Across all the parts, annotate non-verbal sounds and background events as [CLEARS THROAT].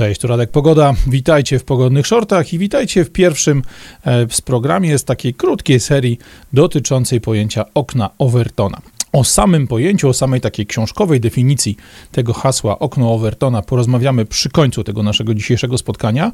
Cześć, tu Radek Pogoda. Witajcie w Pogodnych Shortach i witajcie w pierwszym e, z programie z takiej krótkiej serii dotyczącej pojęcia okna Overtona. O samym pojęciu, o samej takiej książkowej definicji tego hasła okno Overtona porozmawiamy przy końcu tego naszego dzisiejszego spotkania.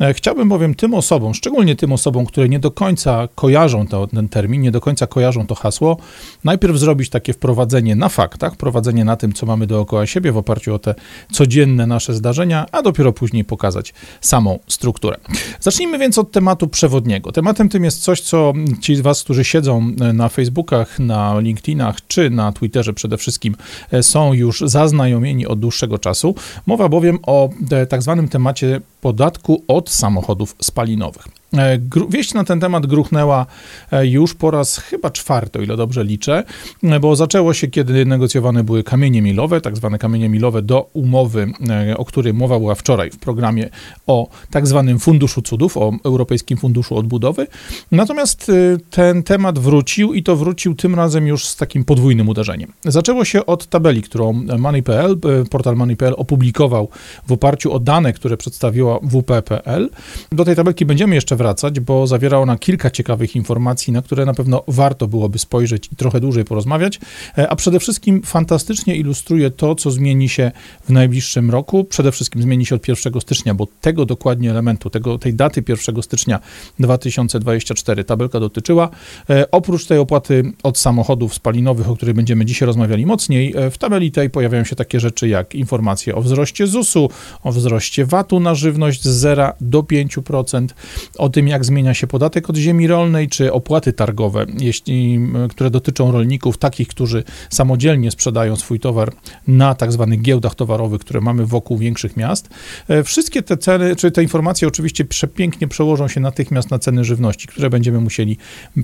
E, chciałbym bowiem tym osobom, szczególnie tym osobom, które nie do końca kojarzą to, ten termin, nie do końca kojarzą to hasło, najpierw zrobić takie wprowadzenie na faktach, wprowadzenie na tym, co mamy dookoła siebie w oparciu o te codzienne nasze zdarzenia, a dopiero później pokazać samą strukturę. Zacznijmy więc od tematu przewodniego. Tematem tym jest coś, co ci z Was, którzy siedzą na Facebookach, na LinkedInach, czy czy na Twitterze przede wszystkim e, są już zaznajomieni od dłuższego czasu. Mowa bowiem o e, tak zwanym temacie podatku od samochodów spalinowych. E, wieść na ten temat gruchnęła e, już po raz chyba czwarty, o ile dobrze liczę, e, bo zaczęło się, kiedy negocjowane były kamienie milowe, tak zwane kamienie milowe do umowy, o której mowa była wczoraj w programie o tak zwanym Funduszu Cudów, o Europejskim Funduszu Odbudowy. Natomiast ten temat wrócił i to wrócił tym razem już z takim podwójnym uderzeniem. Zaczęło się od tabeli, którą Money.pl, portal Money.pl opublikował w oparciu o dane, które przedstawiła WP.pl. Do tej tabelki będziemy jeszcze wracać, bo zawiera ona kilka ciekawych informacji, na które na pewno warto byłoby spojrzeć i trochę dłużej porozmawiać, e, a przede wszystkim fantastycznie ilustruje to, co zmieni się w najbliższym roku. Przede wszystkim zmieni się od 1 stycznia, bo tego dokładnie elementu, tego, tej daty 1 stycznia 2024 tabelka dotyczyła. E, oprócz tej opłaty od samochodów spalinowych, o której będziemy dzisiaj rozmawiali mocniej, e, w tabeli tej pojawiają się takie rzeczy jak informacje o wzroście ZUS-u, o wzroście VAT-u na żywność z 0 do 5%, o o tym, jak zmienia się podatek od ziemi rolnej, czy opłaty targowe, jeśli, które dotyczą rolników, takich, którzy samodzielnie sprzedają swój towar na tak zwanych giełdach towarowych, które mamy wokół większych miast. E, wszystkie te ceny, czy te informacje oczywiście przepięknie przełożą się natychmiast na ceny żywności, które będziemy musieli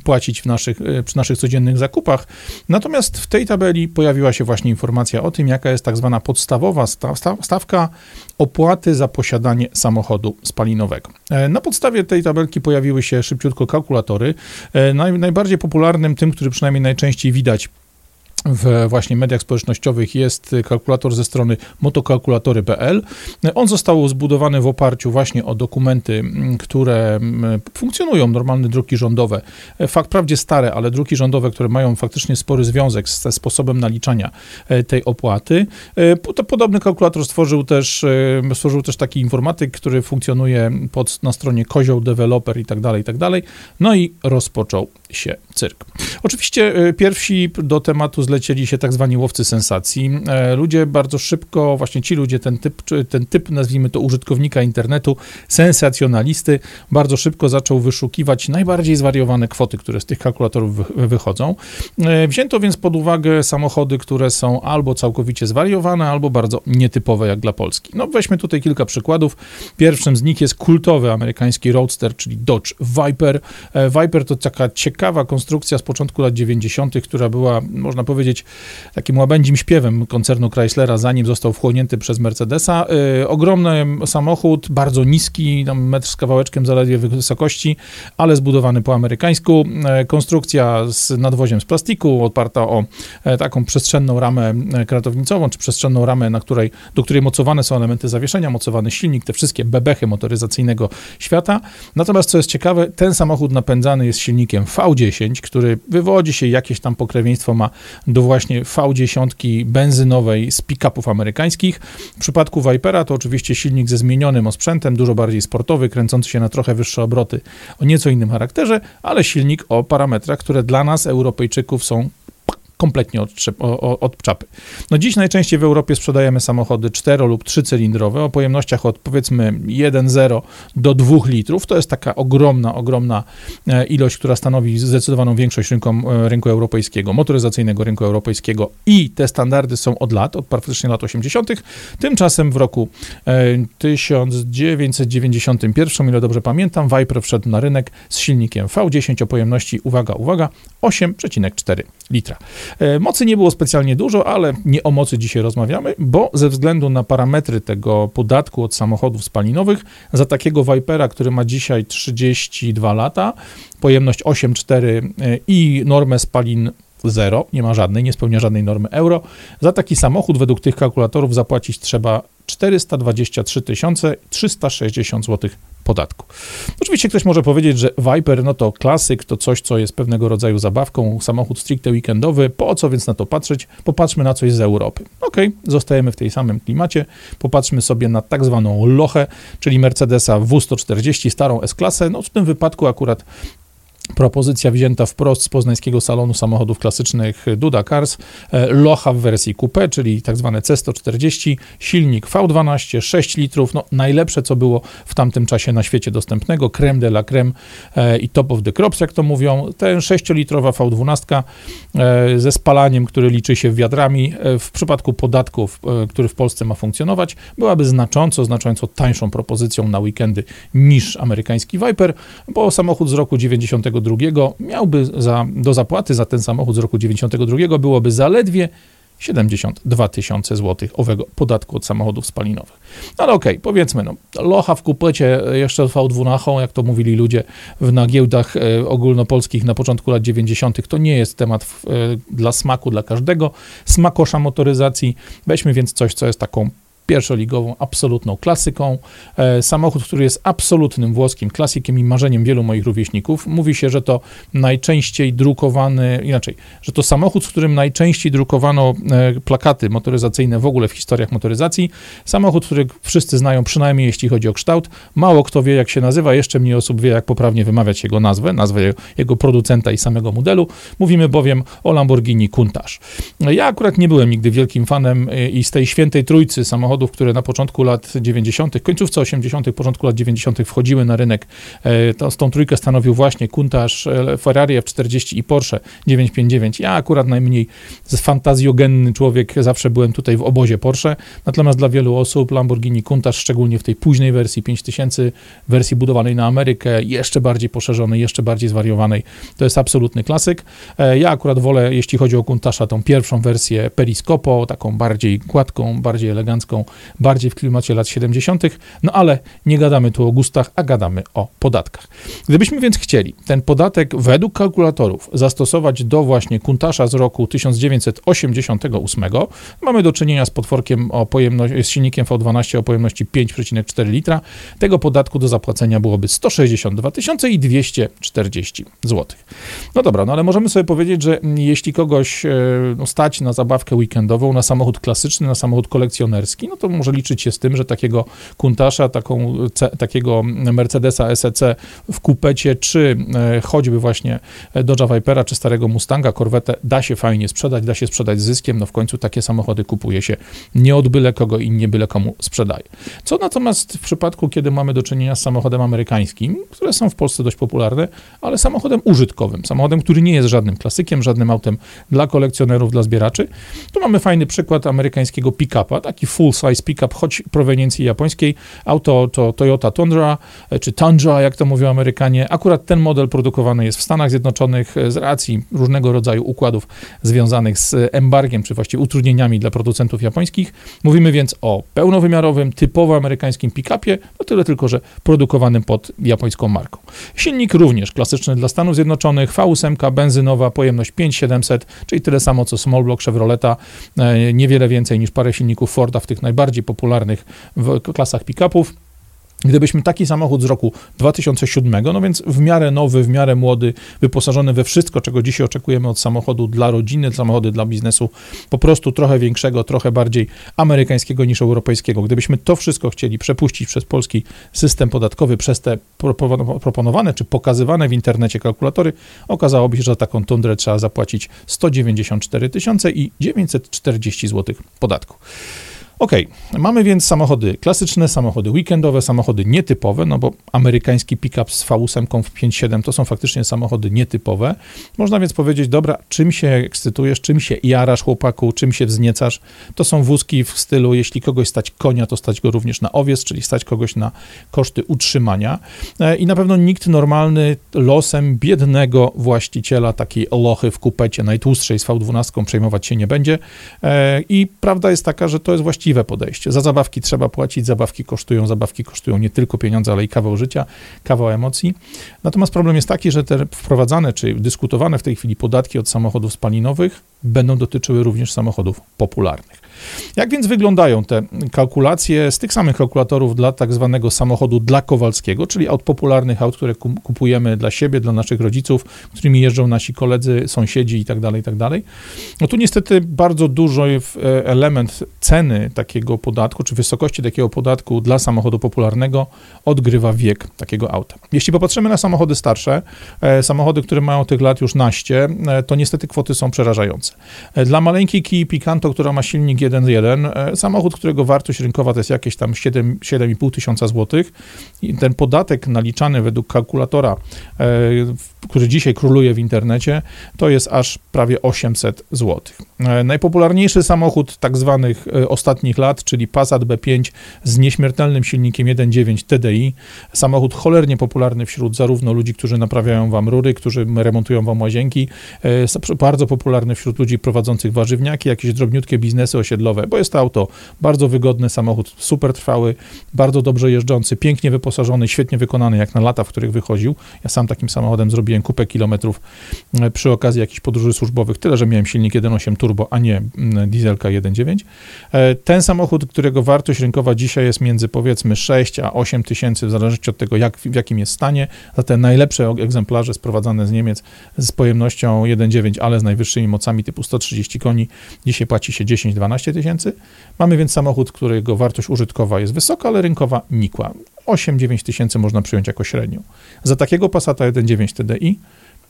płacić w naszych, e, przy naszych codziennych zakupach. Natomiast w tej tabeli pojawiła się właśnie informacja o tym, jaka jest tak zwana podstawowa stawka opłaty za posiadanie samochodu spalinowego. E, na podstawie tej tabelki pojawiły się szybciutko kalkulatory. E, naj, najbardziej popularnym, tym, który przynajmniej najczęściej widać w właśnie mediach społecznościowych jest kalkulator ze strony motokalkulatory.pl. On został zbudowany w oparciu właśnie o dokumenty, które funkcjonują, normalne druki rządowe. Fakt wprawdzie stare, ale druki rządowe, które mają faktycznie spory związek ze sposobem naliczania e, tej opłaty. E, podobny kalkulator stworzył też, e, stworzył też taki informatyk, który funkcjonuje pod, na stronie Kozioł Developer i tak dalej, i tak dalej. No i rozpoczął się cyrk. Oczywiście pierwsi do tematu zlecieli się tak zwani łowcy sensacji. E, ludzie bardzo szybko, właśnie ci ludzie, ten typ, ten typ, nazwijmy to użytkownika internetu, sensacjonalisty, bardzo szybko zaczął wyszukiwać najbardziej zwariowane kwoty, które z tych kalkulatorów wychodzą. E, wzięto więc pod uwagę samochody, które są albo całkowicie zwariowane, albo bardzo nietypowe jak dla Polski. No weźmy tutaj kilka przykładów. Pierwszym z nich jest kultowy amerykański roadster, czyli Dodge Viper. E, Viper to taka ciekawa konstrukcja z początku lat 90., która była, można powiedzieć, takim łabędzim śpiewem koncernu Chryslera, zanim został wchłonięty przez Mercedesa. Yy, ogromny samochód, bardzo niski, tam metr z kawałeczkiem zaledwie wysokości, ale zbudowany po amerykańsku. Yy, konstrukcja z nadwoziem z plastiku, oparta o yy, taką przestrzenną ramę e, kratownicową, czy przestrzenną ramę, na której, do której mocowane są elementy zawieszenia, mocowany silnik, te wszystkie bebechy motoryzacyjnego świata. Natomiast co jest ciekawe, ten samochód napędzany jest silnikiem V10, który wywodzi się jakieś tam pokrewieństwo ma do właśnie V10 benzynowej z pick-upów amerykańskich. W przypadku Vipera to oczywiście silnik ze zmienionym osprzętem, dużo bardziej sportowy, kręcący się na trochę wyższe obroty o nieco innym charakterze, ale silnik o parametrach, które dla nas, Europejczyków, są kompletnie od, od czapy. No dziś najczęściej w Europie sprzedajemy samochody 4 lub 3-cylindrowe o pojemnościach od powiedzmy 1,0 do 2 litrów. To jest taka ogromna, ogromna e, ilość, która stanowi zdecydowaną większość rynku, e, rynku europejskiego, motoryzacyjnego rynku europejskiego i te standardy są od lat, od praktycznie lat 80. Tymczasem w roku 1991, e, ile dobrze pamiętam, Viper wszedł na rynek z silnikiem V10 o pojemności, uwaga, uwaga, 8,4 litra. E, mocy nie było specjalnie dużo, ale nie o mocy dzisiaj rozmawiamy, bo ze względu na parametry tego podatku od samochodów spalinowych, za takiego Vipera, który ma dzisiaj 32 lata, pojemność 8,4 e, i normę spalin zero, nie ma żadnej, nie spełnia żadnej normy euro. Za taki samochód według tych kalkulatorów zapłacić trzeba 423 360 zł podatku. Oczywiście ktoś może powiedzieć, że Viper no to klasyk, to coś, co jest pewnego rodzaju zabawką, samochód stricte weekendowy, po co więc na to patrzeć? Popatrzmy na coś z Europy. Ok, zostajemy w tej samym klimacie, popatrzmy sobie na tak zwaną Lochę, czyli Mercedesa W140, starą S-klasę, no w tym wypadku akurat Propozycja wzięta wprost z poznańskiego salonu samochodów klasycznych Duda Cars, e, Locha w wersji coupe, czyli tak zwane C140, silnik V12, 6 litrów, no najlepsze co było w tamtym czasie na świecie dostępnego, creme de la creme e, i top of the crops, jak to mówią. Ten 6-litrowa V12 e, ze spalaniem, który liczy się wiadrami, w przypadku podatków, który w Polsce ma funkcjonować, byłaby znacząco, znacząco tańszą propozycją na weekendy niż amerykański Viper, bo samochód z roku 90 92 miałby za, do zapłaty za ten samochód z roku 92 byłoby zaledwie 72 tysiące złotych owego podatku od samochodów spalinowych. Ale okej, okay, powiedzmy, no, locha w kupecie jeszcze V12, jak to mówili ludzie w, na giełdach e, ogólnopolskich na początku lat 90., to nie jest temat w, e, dla smaku, dla każdego. Smakosza motoryzacji. Weźmy więc coś, co jest taką pierwszoligową, absolutną klasyką. E, samochód, który jest absolutnym włoskim klasykiem i marzeniem wielu moich rówieśników. Mówi się, że to najczęściej drukowany, inaczej, że to samochód, z którym najczęściej drukowano e, plakaty motoryzacyjne w ogóle w historiach motoryzacji. Samochód, który wszyscy znają, przynajmniej jeśli chodzi o kształt. Mało kto wie, jak się nazywa, jeszcze mniej osób wie, jak poprawnie wymawiać jego nazwę, nazwę jego producenta i samego modelu. Mówimy bowiem o Lamborghini Countach. Ja akurat nie byłem nigdy wielkim fanem e, i z tej świętej trójcy samochodów samochodów, które na początku lat 90., końcówce 80., początku lat 90. wchodziły na rynek. E, to, z tą trójkę stanowił właśnie Countach, e, Ferrari F40 i Porsche 959. Ja akurat najmniej fantazjogenny człowiek, zawsze byłem tutaj w obozie Porsche, natomiast dla wielu osób Lamborghini Countach, szczególnie w tej późnej wersji 5000, wersji budowanej na Amerykę, jeszcze bardziej poszerzonej, jeszcze bardziej zwariowanej, to jest absolutny klasyk. E, ja akurat wolę, jeśli chodzi o Countacha, tą pierwszą wersję Periscopo, taką bardziej gładką, bardziej elegancką, bardziej w klimacie lat 70., no ale nie gadamy tu o gustach, a gadamy o podatkach. Gdybyśmy więc chcieli ten podatek według kalkulatorów zastosować do właśnie kuntasza z roku 1988, mamy do czynienia z potworkiem o pojemności, z silnikiem V12 o pojemności 5,4 litra, tego podatku do zapłacenia byłoby 162 240 zł. No dobra, no ale możemy sobie powiedzieć, że jeśli kogoś e, no, stać na zabawkę weekendową, na samochód klasyczny, na samochód kolekcjonerski, no to może liczyć się z tym, że takiego Kuntasza, taką, takiego Mercedesa SEC w kupecie, czy e, choćby właśnie Dodge'a Vipera, czy starego Mustanga, Corvette da się fajnie sprzedać, da się sprzedać z zyskiem, no w końcu takie samochody kupuje się nie od byle kogo i nie byle komu sprzedaje. Co natomiast w przypadku, kiedy mamy do czynienia z samochodem amerykańskim, które są w Polsce dość popularne, ale samochodem użytkowym, samochodem, który nie jest żadnym klasykiem, żadnym autem dla kolekcjonerów, dla zbieraczy, tu mamy fajny przykład amerykańskiego pick-upa, taki full full-size pickup, choć proweniencji japońskiej. Auto to Toyota Tundra, e, czy Tundra, jak to mówią Amerykanie. Akurat ten model produkowany jest w Stanach Zjednoczonych e, z racji różnego rodzaju układów związanych z embargiem, czy właściwie utrudnieniami dla producentów japońskich. Mówimy więc o pełnowymiarowym, typowo amerykańskim pick-upie, no tyle tylko, że produkowanym pod japońską marką. Silnik również klasyczny dla Stanów Zjednoczonych, V8, benzynowa, pojemność 5700, czyli tyle samo co small block Chevroleta, e, niewiele więcej niż parę silników Forda w tych najbardziej popularnych w klasach pick-upów. Gdybyśmy taki samochód z roku 2007, no więc w miarę nowy, w miarę młody, wyposażony we wszystko, czego dzisiaj oczekujemy od samochodu dla rodziny, samochody dla biznesu, po prostu trochę większego, trochę bardziej amerykańskiego niż europejskiego. Gdybyśmy to wszystko chcieli przepuścić przez polski system podatkowy, przez te proponowane czy pokazywane w internecie kalkulatory, okazałoby się, że za taką tundrę trzeba zapłacić 194 tysiące i 940 zł podatku. Ok, mamy więc samochody klasyczne, samochody weekendowe, samochody nietypowe, no bo amerykański pick-up z V8 w 5.7 to są faktycznie samochody nietypowe. Można więc powiedzieć, dobra, czym się ekscytujesz, czym się jarasz chłopaku, czym się wzniecasz. To są wózki w stylu, jeśli kogoś stać konia, to stać go również na owiec, czyli stać kogoś na koszty utrzymania. E, I na pewno nikt normalny losem biednego właściciela takiej lochy w kupecie najtłustszej z V12 przejmować się nie będzie. E, I prawda jest taka, że to jest właściwie właściwe podejście. Za zabawki trzeba płacić, zabawki kosztują, zabawki kosztują nie tylko pieniądze, ale i kawał życia, kawał emocji. Natomiast problem jest taki, że te wprowadzane czy dyskutowane w tej chwili podatki od samochodów spalinowych będą dotyczyły również samochodów popularnych. Jak więc wyglądają te kalkulacje z tych samych kalkulatorów dla tak zwanego samochodu dla Kowalskiego, czyli od popularnych aut, które kupujemy dla siebie, dla naszych rodziców, którymi jeżdżą nasi koledzy, sąsiedzi i tak dalej, i tak. No tu niestety bardzo duży e, element ceny takiego podatku, czy wysokości takiego podatku dla samochodu popularnego odgrywa wiek takiego auta. Jeśli popatrzymy na samochody starsze, e, samochody, które mają tych lat już naście, e, to niestety kwoty są przerażające. Dla maleńkiej Kia Picanto, która ma silnik 1.1, samochód, którego wartość rynkowa to jest jakieś tam 7,5 tysiąca złotych, i ten podatek naliczany według kalkulatora, który dzisiaj króluje w internecie, to jest aż prawie 800 zł. E, najpopularniejszy samochód tak zwanych e, ostatnich lat, czyli Passat B5 z nieśmiertelnym silnikiem 1.9 TDI, samochód cholernie popularny wśród zarówno ludzi, którzy naprawiają wam rury, którzy remontują wam łazienki, e, bardzo popularny wśród ludzi prowadzących warzywniaki, jakieś drobniutkie biznesy osiedlowe, bo jest to auto bardzo wygodny samochód, super trwały, bardzo dobrze jeżdżący, pięknie wyposażony, świetnie wykonany jak na lata, w których wychodził. Ja sam takim samochodem zrobiłem kupę kilometrów przy okazji jakichś podróży służbowych, tyle że miałem silnik 1.8 turbo, a nie mm, dieselka 1.9. E, ten samochód, którego wartość rynkowa dzisiaj jest między powiedzmy 6 a 8 tysięcy, w zależności od tego, jak, w jakim jest stanie, za te najlepsze egzemplarze sprowadzane z Niemiec z pojemnością 1.9, ale z najwyższymi mocami typu 130 koni, dzisiaj płaci się 10-12 tysięcy. Mamy więc samochód, którego wartość użytkowa jest wysoka, ale rynkowa nikła. 8-9 tysięcy można przyjąć jako średnią. Za takiego Passata 1.9 TDI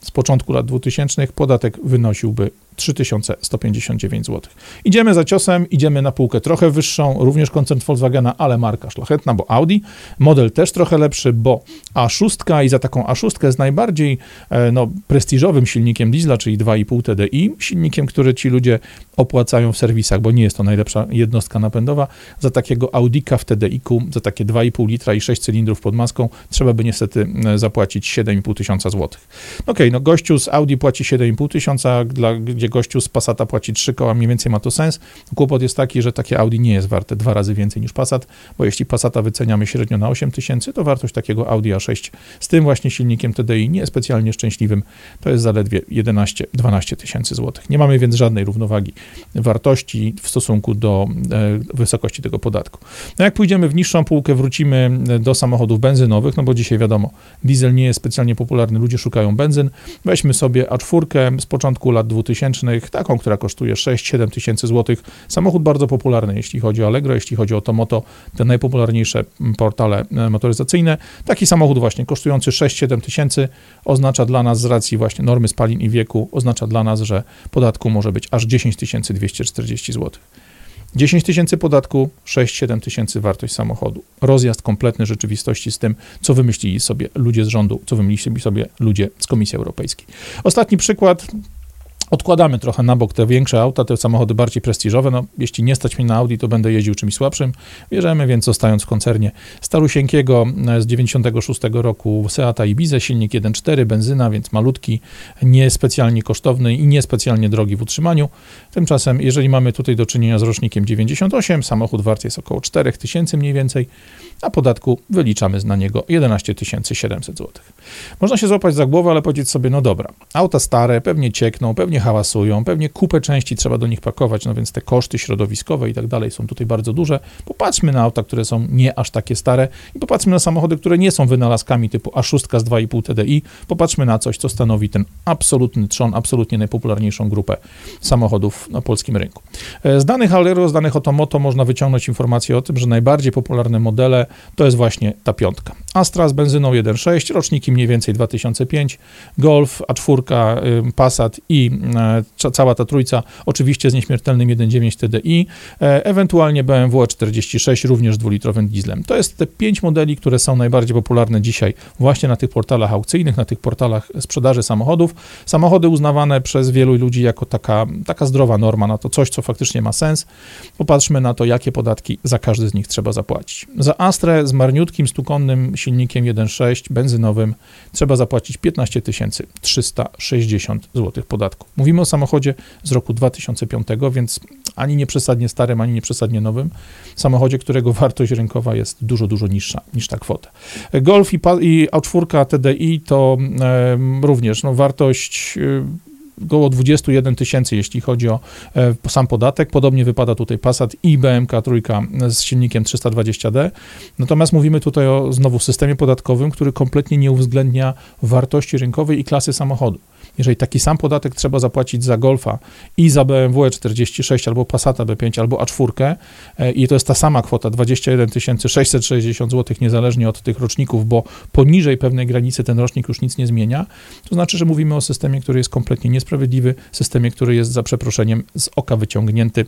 z początku lat 2000 podatek wynosiłby 3159 zł. Idziemy za ciosem, idziemy na półkę trochę wyższą, również koncern Volkswagena, ale marka szlachetna, bo Audi. Model też trochę lepszy, bo A6 i za taką A6 jest najbardziej e, no, prestiżowym silnikiem diesla, czyli 2,5 TDI, silnikiem, który ci ludzie opłacają w serwisach, bo nie jest to najlepsza jednostka napędowa. Za takiego Audika w TDI-ku, za takie 2,5 litra i 6 cylindrów pod maską, trzeba by niestety e, zapłacić 7,5 tysiąca złotych. Okej, okay, no gościu z Audi płaci 7,5 tysiąca, gdzie gdzie gościu z Passata płaci 3 koła, mniej więcej ma to sens. Kłopot jest taki, że takie Audi nie jest warte dwa razy więcej niż Passat, bo jeśli Passata wyceniamy średnio na 8 tysięcy, to wartość takiego Audi A6 z tym właśnie silnikiem TDI nie specjalnie szczęśliwym to jest zaledwie 11-12 tysięcy złotych. Nie mamy więc żadnej równowagi wartości w stosunku do e, wysokości tego podatku. No jak pójdziemy w niższą półkę, wrócimy do samochodów benzynowych, no bo dzisiaj wiadomo, diesel nie jest specjalnie popularny, ludzie szukają benzyn. Weźmy sobie A4 z początku lat 2000, taką, która kosztuje 6-7 tysięcy złotych. Samochód bardzo popularny, jeśli chodzi o Allegro, jeśli chodzi o Tomoto, te najpopularniejsze portale e, motoryzacyjne. Taki samochód właśnie kosztujący 6-7 tysięcy oznacza dla nas z racji właśnie normy spalin i wieku, oznacza dla nas, że podatku może być aż 10 240 złotych. 10 tysięcy podatku, 6-7 tysięcy wartość samochodu. Rozjazd kompletny rzeczywistości z tym, co wymyślili sobie ludzie z rządu, co wymyślili sobie ludzie z Komisji Europejskiej. Ostatni przykład, Odkładamy trochę na bok te większe auta, te samochody bardziej prestiżowe. No, jeśli nie stać mi na Audi, to będę jeździł czymś słabszym. Bierzemy więc zostając w koncernie starusieńkiego z 96 roku Seata Ibiza, silnik 1.4, benzyna, więc malutki, niespecjalnie kosztowny i niespecjalnie drogi w utrzymaniu. Tymczasem, jeżeli mamy tutaj do czynienia z rocznikiem 98, samochód wart jest około 4000 mniej więcej, a podatku wyliczamy na niego 11 700 zł. Można się złapać za głowę, ale powiedzieć sobie, no dobra, auta stare, pewnie ciekną, pewnie hałasują, pewnie kupę części trzeba do nich pakować, no więc te koszty środowiskowe i tak dalej są tutaj bardzo duże. Popatrzmy na auta, które są nie aż takie stare i popatrzmy na samochody, które nie są wynalazkami typu A6 z 2,5 TDI. Popatrzmy na coś, co stanowi ten absolutny trzon, absolutnie najpopularniejszą grupę samochodów na polskim rynku. E, z danych Alero, z danych Otomoto można wyciągnąć informację o tym, że najbardziej popularne modele to jest właśnie ta piątka. Astra z benzyną 1.6, roczniki mniej więcej 2005, Golf, A4, Passat i cała ta trójca, oczywiście z nieśmiertelnym 1.9 TDI, e, ewentualnie BMW E46, również dwulitrowym dieslem. To jest te pięć modeli, które są najbardziej popularne dzisiaj właśnie na tych portalach aukcyjnych, na tych portalach sprzedaży samochodów. Samochody uznawane przez wielu ludzi jako taka, taka zdrowa norma, na to coś, co faktycznie ma sens. Popatrzmy na to, jakie podatki za każdy z nich trzeba zapłacić. Za Astrę z marniutkim, stukonnym silnikiem 1.6 benzynowym trzeba zapłacić 15 360 zł podatku. Mówimy o samochodzie z roku 2005, więc ani nie przesadnie starym, ani nie przesadnie nowym. Samochodzie, którego [LAUGHS] wartość rynkowa jest dużo, dużo niższa niż ta kwota. Golf i, i A4 TDI to e, również no, wartość e, około 21 tysięcy, jeśli chodzi o e, sam podatek. Podobnie wypada tutaj Passat i BMK trójka z silnikiem 320D. Natomiast mówimy tutaj o znowu systemie podatkowym, który kompletnie nie uwzględnia wartości rynkowej i klasy samochodu. Jeżeli taki sam podatek trzeba zapłacić za Golfa i za BMW E46 albo Passata B5 albo A4 e, i to jest ta sama kwota 21 660 zł niezależnie od tych roczników, bo poniżej pewnej granicy ten rocznik już nic nie zmienia, to znaczy, że mówimy o systemie, który jest kompletnie niesprawiedliwy, systemie, który jest za przeproszeniem z oka wyciągnięty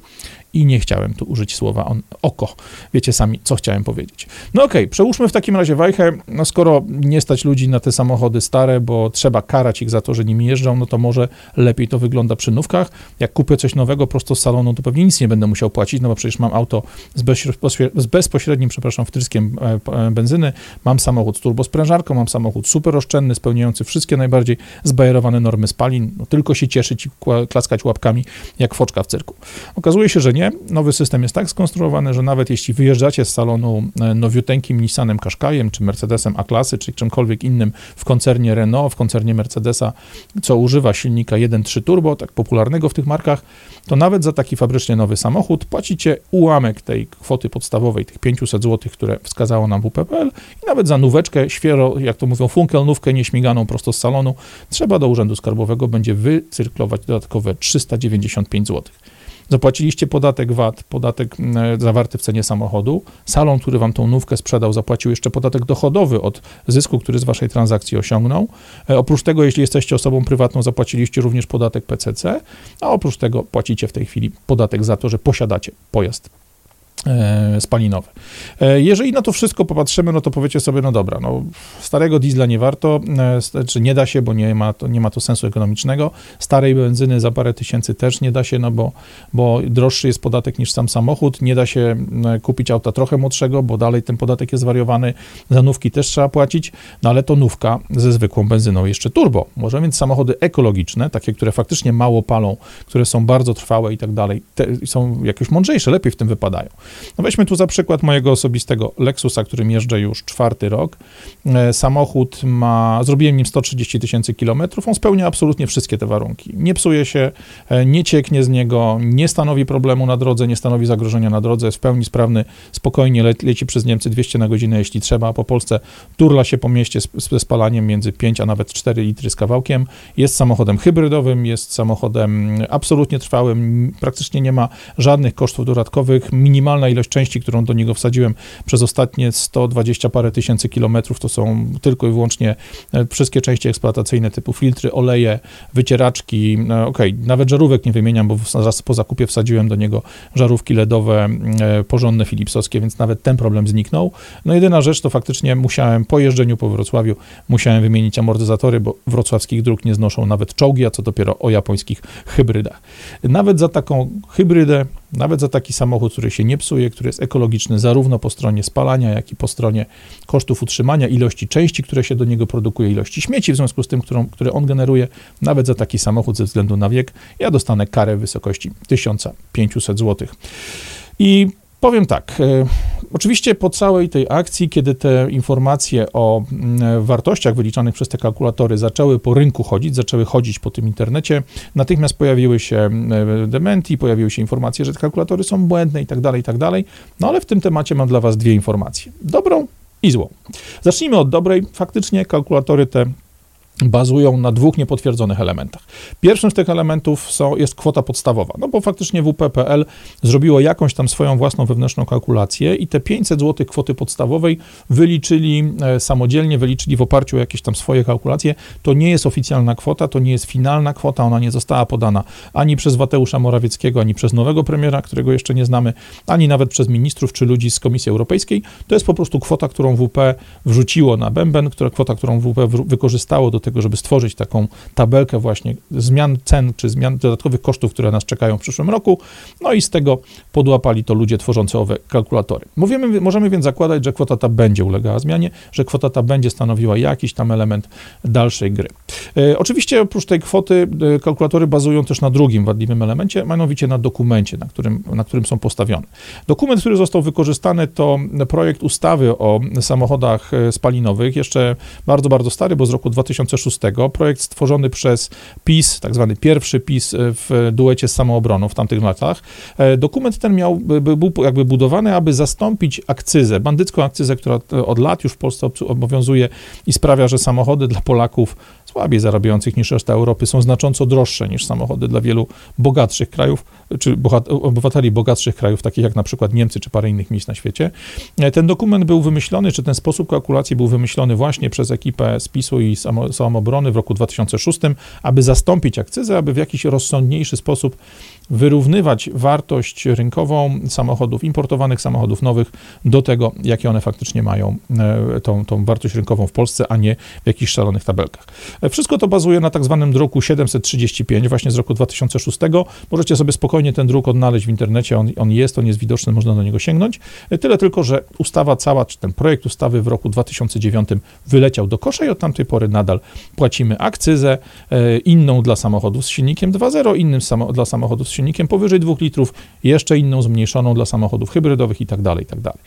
i nie chciałem tu użyć słowa on, oko. Wiecie sami, co chciałem powiedzieć. No okej, okay, przełóżmy w takim razie wajchę, no skoro nie stać ludzi na te samochody stare, bo trzeba karać ich za to, że nimi jeżdżą, no to może lepiej to wygląda przy nówkach. Jak kupię coś nowego prosto z salonu, to pewnie nic nie będę musiał płacić, no bo przecież mam auto z, z bezpośrednim, przepraszam, wtryskiem e, e, benzyny, mam samochód z turbosprężarką, mam samochód super oszczędny, spełniający wszystkie najbardziej zbajerowane normy spalin, no tylko się cieszyć i klaskać łapkami jak foczka w cyrku. Okazuje się, że nie. Nowy system jest tak skonstruowany, że nawet jeśli wyjeżdżacie z salonu e, nowiuteńkim Nissanem Qashqaiem, czy Mercedesem A-klasy, czy czymkolwiek innym w koncernie Renault, w koncernie Mercedesa, co używa silnika 1.3 turbo, tak popularnego w tych markach, to nawet za taki fabrycznie nowy samochód płacicie ułamek tej kwoty podstawowej, tych 500 zł, które wskazało nam WPPL i nawet za nóweczkę, świero, jak to mówią, funkelnówkę nieśmiganą prosto z salonu, trzeba do Urzędu Skarbowego będzie wycyrklować dodatkowe 395 zł. Zapłaciliście podatek VAT, podatek mm, zawarty w cenie samochodu. Salon, który wam tą nówkę sprzedał, zapłacił jeszcze podatek dochodowy od zysku, który z waszej transakcji osiągnął. E, oprócz tego, jeśli jesteście osobą prywatną, zapłaciliście również podatek PCC, a oprócz tego płacicie w tej chwili podatek za to, że posiadacie pojazd E, spalinowe. E, jeżeli na to wszystko popatrzymy, no to powiecie sobie, no dobra, no starego diesla nie warto, e, czy nie da się, bo nie ma, to, nie ma to sensu ekonomicznego. Starej benzyny za parę tysięcy też nie da się, no bo, bo droższy jest podatek niż sam samochód. Nie da się kupić auta trochę młodszego, bo dalej ten podatek jest zwariowany. Za nówki też trzeba płacić, no ale to nówka ze zwykłą benzyną jeszcze turbo. Może więc samochody ekologiczne, takie, które faktycznie mało palą, które są bardzo trwałe i tak dalej, są jakieś mądrzejsze, lepiej w tym wypadają. No weźmy tu za przykład mojego osobistego Lexusa, którym jeżdżę już czwarty rok. E, samochód ma, zrobiłem nim 130 tysięcy kilometrów, on spełnia absolutnie wszystkie te warunki. Nie psuje się, e, nie cieknie z niego, nie stanowi problemu na drodze, nie stanowi zagrożenia na drodze, jest w pełni sprawny, spokojnie le, leci przez Niemcy 200 na godzinę, jeśli trzeba, po Polsce turla się po mieście ze spalaniem między 5 a nawet 4 litry z kawałkiem. Jest samochodem hybrydowym, jest samochodem absolutnie trwałym, praktycznie nie ma żadnych kosztów dodatkowych, minimalnie minimalna ilość części, którą do niego wsadziłem przez ostatnie 120 parę tysięcy kilometrów, to są tylko i wyłącznie e, wszystkie części eksploatacyjne typu filtry, oleje, wycieraczki, e, ok, nawet żarówek nie wymieniam, bo zaraz po zakupie wsadziłem do niego żarówki LEDowe e, porządne Philipsowskie, więc nawet ten problem zniknął. No jedyna rzecz to faktycznie musiałem po jeżdżeniu po Wrocławiu, musiałem wymienić amortyzatory, bo wrocławskich dróg nie znoszą nawet czołgi, a co dopiero o japońskich hybrydach. Nawet za taką hybrydę nawet za taki samochód, który się nie psuje, który jest ekologiczny zarówno po stronie spalania, jak i po stronie kosztów utrzymania, ilości części, które się do niego produkuje, ilości śmieci w związku z tym, którą, które on generuje, nawet za taki samochód ze względu na wiek, ja dostanę karę w wysokości 1500 zł. I Powiem tak, e, oczywiście po całej tej akcji, kiedy te informacje o mm, wartościach wyliczanych przez te kalkulatory zaczęły po rynku chodzić, zaczęły chodzić po tym internecie, natychmiast pojawiły się mm, dementi, pojawiły się informacje, że te kalkulatory są błędne i tak dalej, i tak dalej. No ale w tym temacie mam dla Was dwie informacje. Dobrą i złą. Zacznijmy od dobrej. Faktycznie kalkulatory te bazują na dwóch niepotwierdzonych elementach. Pierwszym z tych elementów są, jest kwota podstawowa, no bo faktycznie WPPL zrobiło jakąś tam swoją własną wewnętrzną kalkulację i te 500 zł kwoty podstawowej wyliczyli e, samodzielnie, wyliczyli w oparciu o jakieś tam swoje kalkulacje. To nie jest oficjalna kwota, to nie jest finalna kwota, ona nie została podana ani przez Wateusza Morawieckiego, ani przez nowego premiera, którego jeszcze nie znamy, ani nawet przez ministrów czy ludzi z Komisji Europejskiej. To jest po prostu kwota, którą WP wrzuciło na bęben, która kwota, którą WP wykorzystało do tego, żeby stworzyć taką tabelkę właśnie zmian cen, czy zmian dodatkowych kosztów, które nas czekają w przyszłym roku, no i z tego podłapali to ludzie tworzący owe kalkulatory. Mówimy, możemy więc zakładać, że kwota ta będzie ulegała zmianie, że kwota ta będzie stanowiła jakiś tam element dalszej gry. E, oczywiście oprócz tej kwoty e, kalkulatory bazują też na drugim wadliwym elemencie, mianowicie na dokumencie, na którym, na którym są postawione. Dokument, który został wykorzystany to projekt ustawy o samochodach e, spalinowych, jeszcze bardzo, bardzo stary, bo z roku 2006 2006, projekt stworzony przez PiS, tak zwany pierwszy PiS w duecie z samoobroną w tamtych latach. Dokument ten miał, był jakby budowany, aby zastąpić akcyzę, bandycką akcyzę, która od lat już w Polsce obowiązuje i sprawia, że samochody dla Polaków słabiej zarabiających niż reszta Europy są znacząco droższe niż samochody dla wielu bogatszych krajów, czy obywateli bogatszych krajów, takich jak na przykład Niemcy, czy parę innych miejsc na świecie. E, ten dokument był wymyślony, czy ten sposób kalkulacji był wymyślony właśnie przez ekipę spisu i samobrony w roku 2006, aby zastąpić akcyzę, aby w jakiś rozsądniejszy sposób wyrównywać wartość rynkową samochodów, importowanych samochodów nowych do tego, jakie one faktycznie mają e, tą, tą wartość rynkową w Polsce, a nie w jakichś szalonych tabelkach. E, wszystko to bazuje na tak zwanym druku 735, właśnie z roku 2006. Możecie sobie spokojnie ten druk odnaleźć w internecie, on, on jest, on jest widoczny, można do niego sięgnąć. E, tyle tylko, że ustawa cała, czy ten projekt ustawy w roku 2009 wyleciał do kosza i od tamtej pory nadal płacimy akcyzę, inną dla samochodów z silnikiem 2.0, innym dla samochodów z silnikiem powyżej 2 litrów, jeszcze inną zmniejszoną dla samochodów hybrydowych i tak dalej, i tak.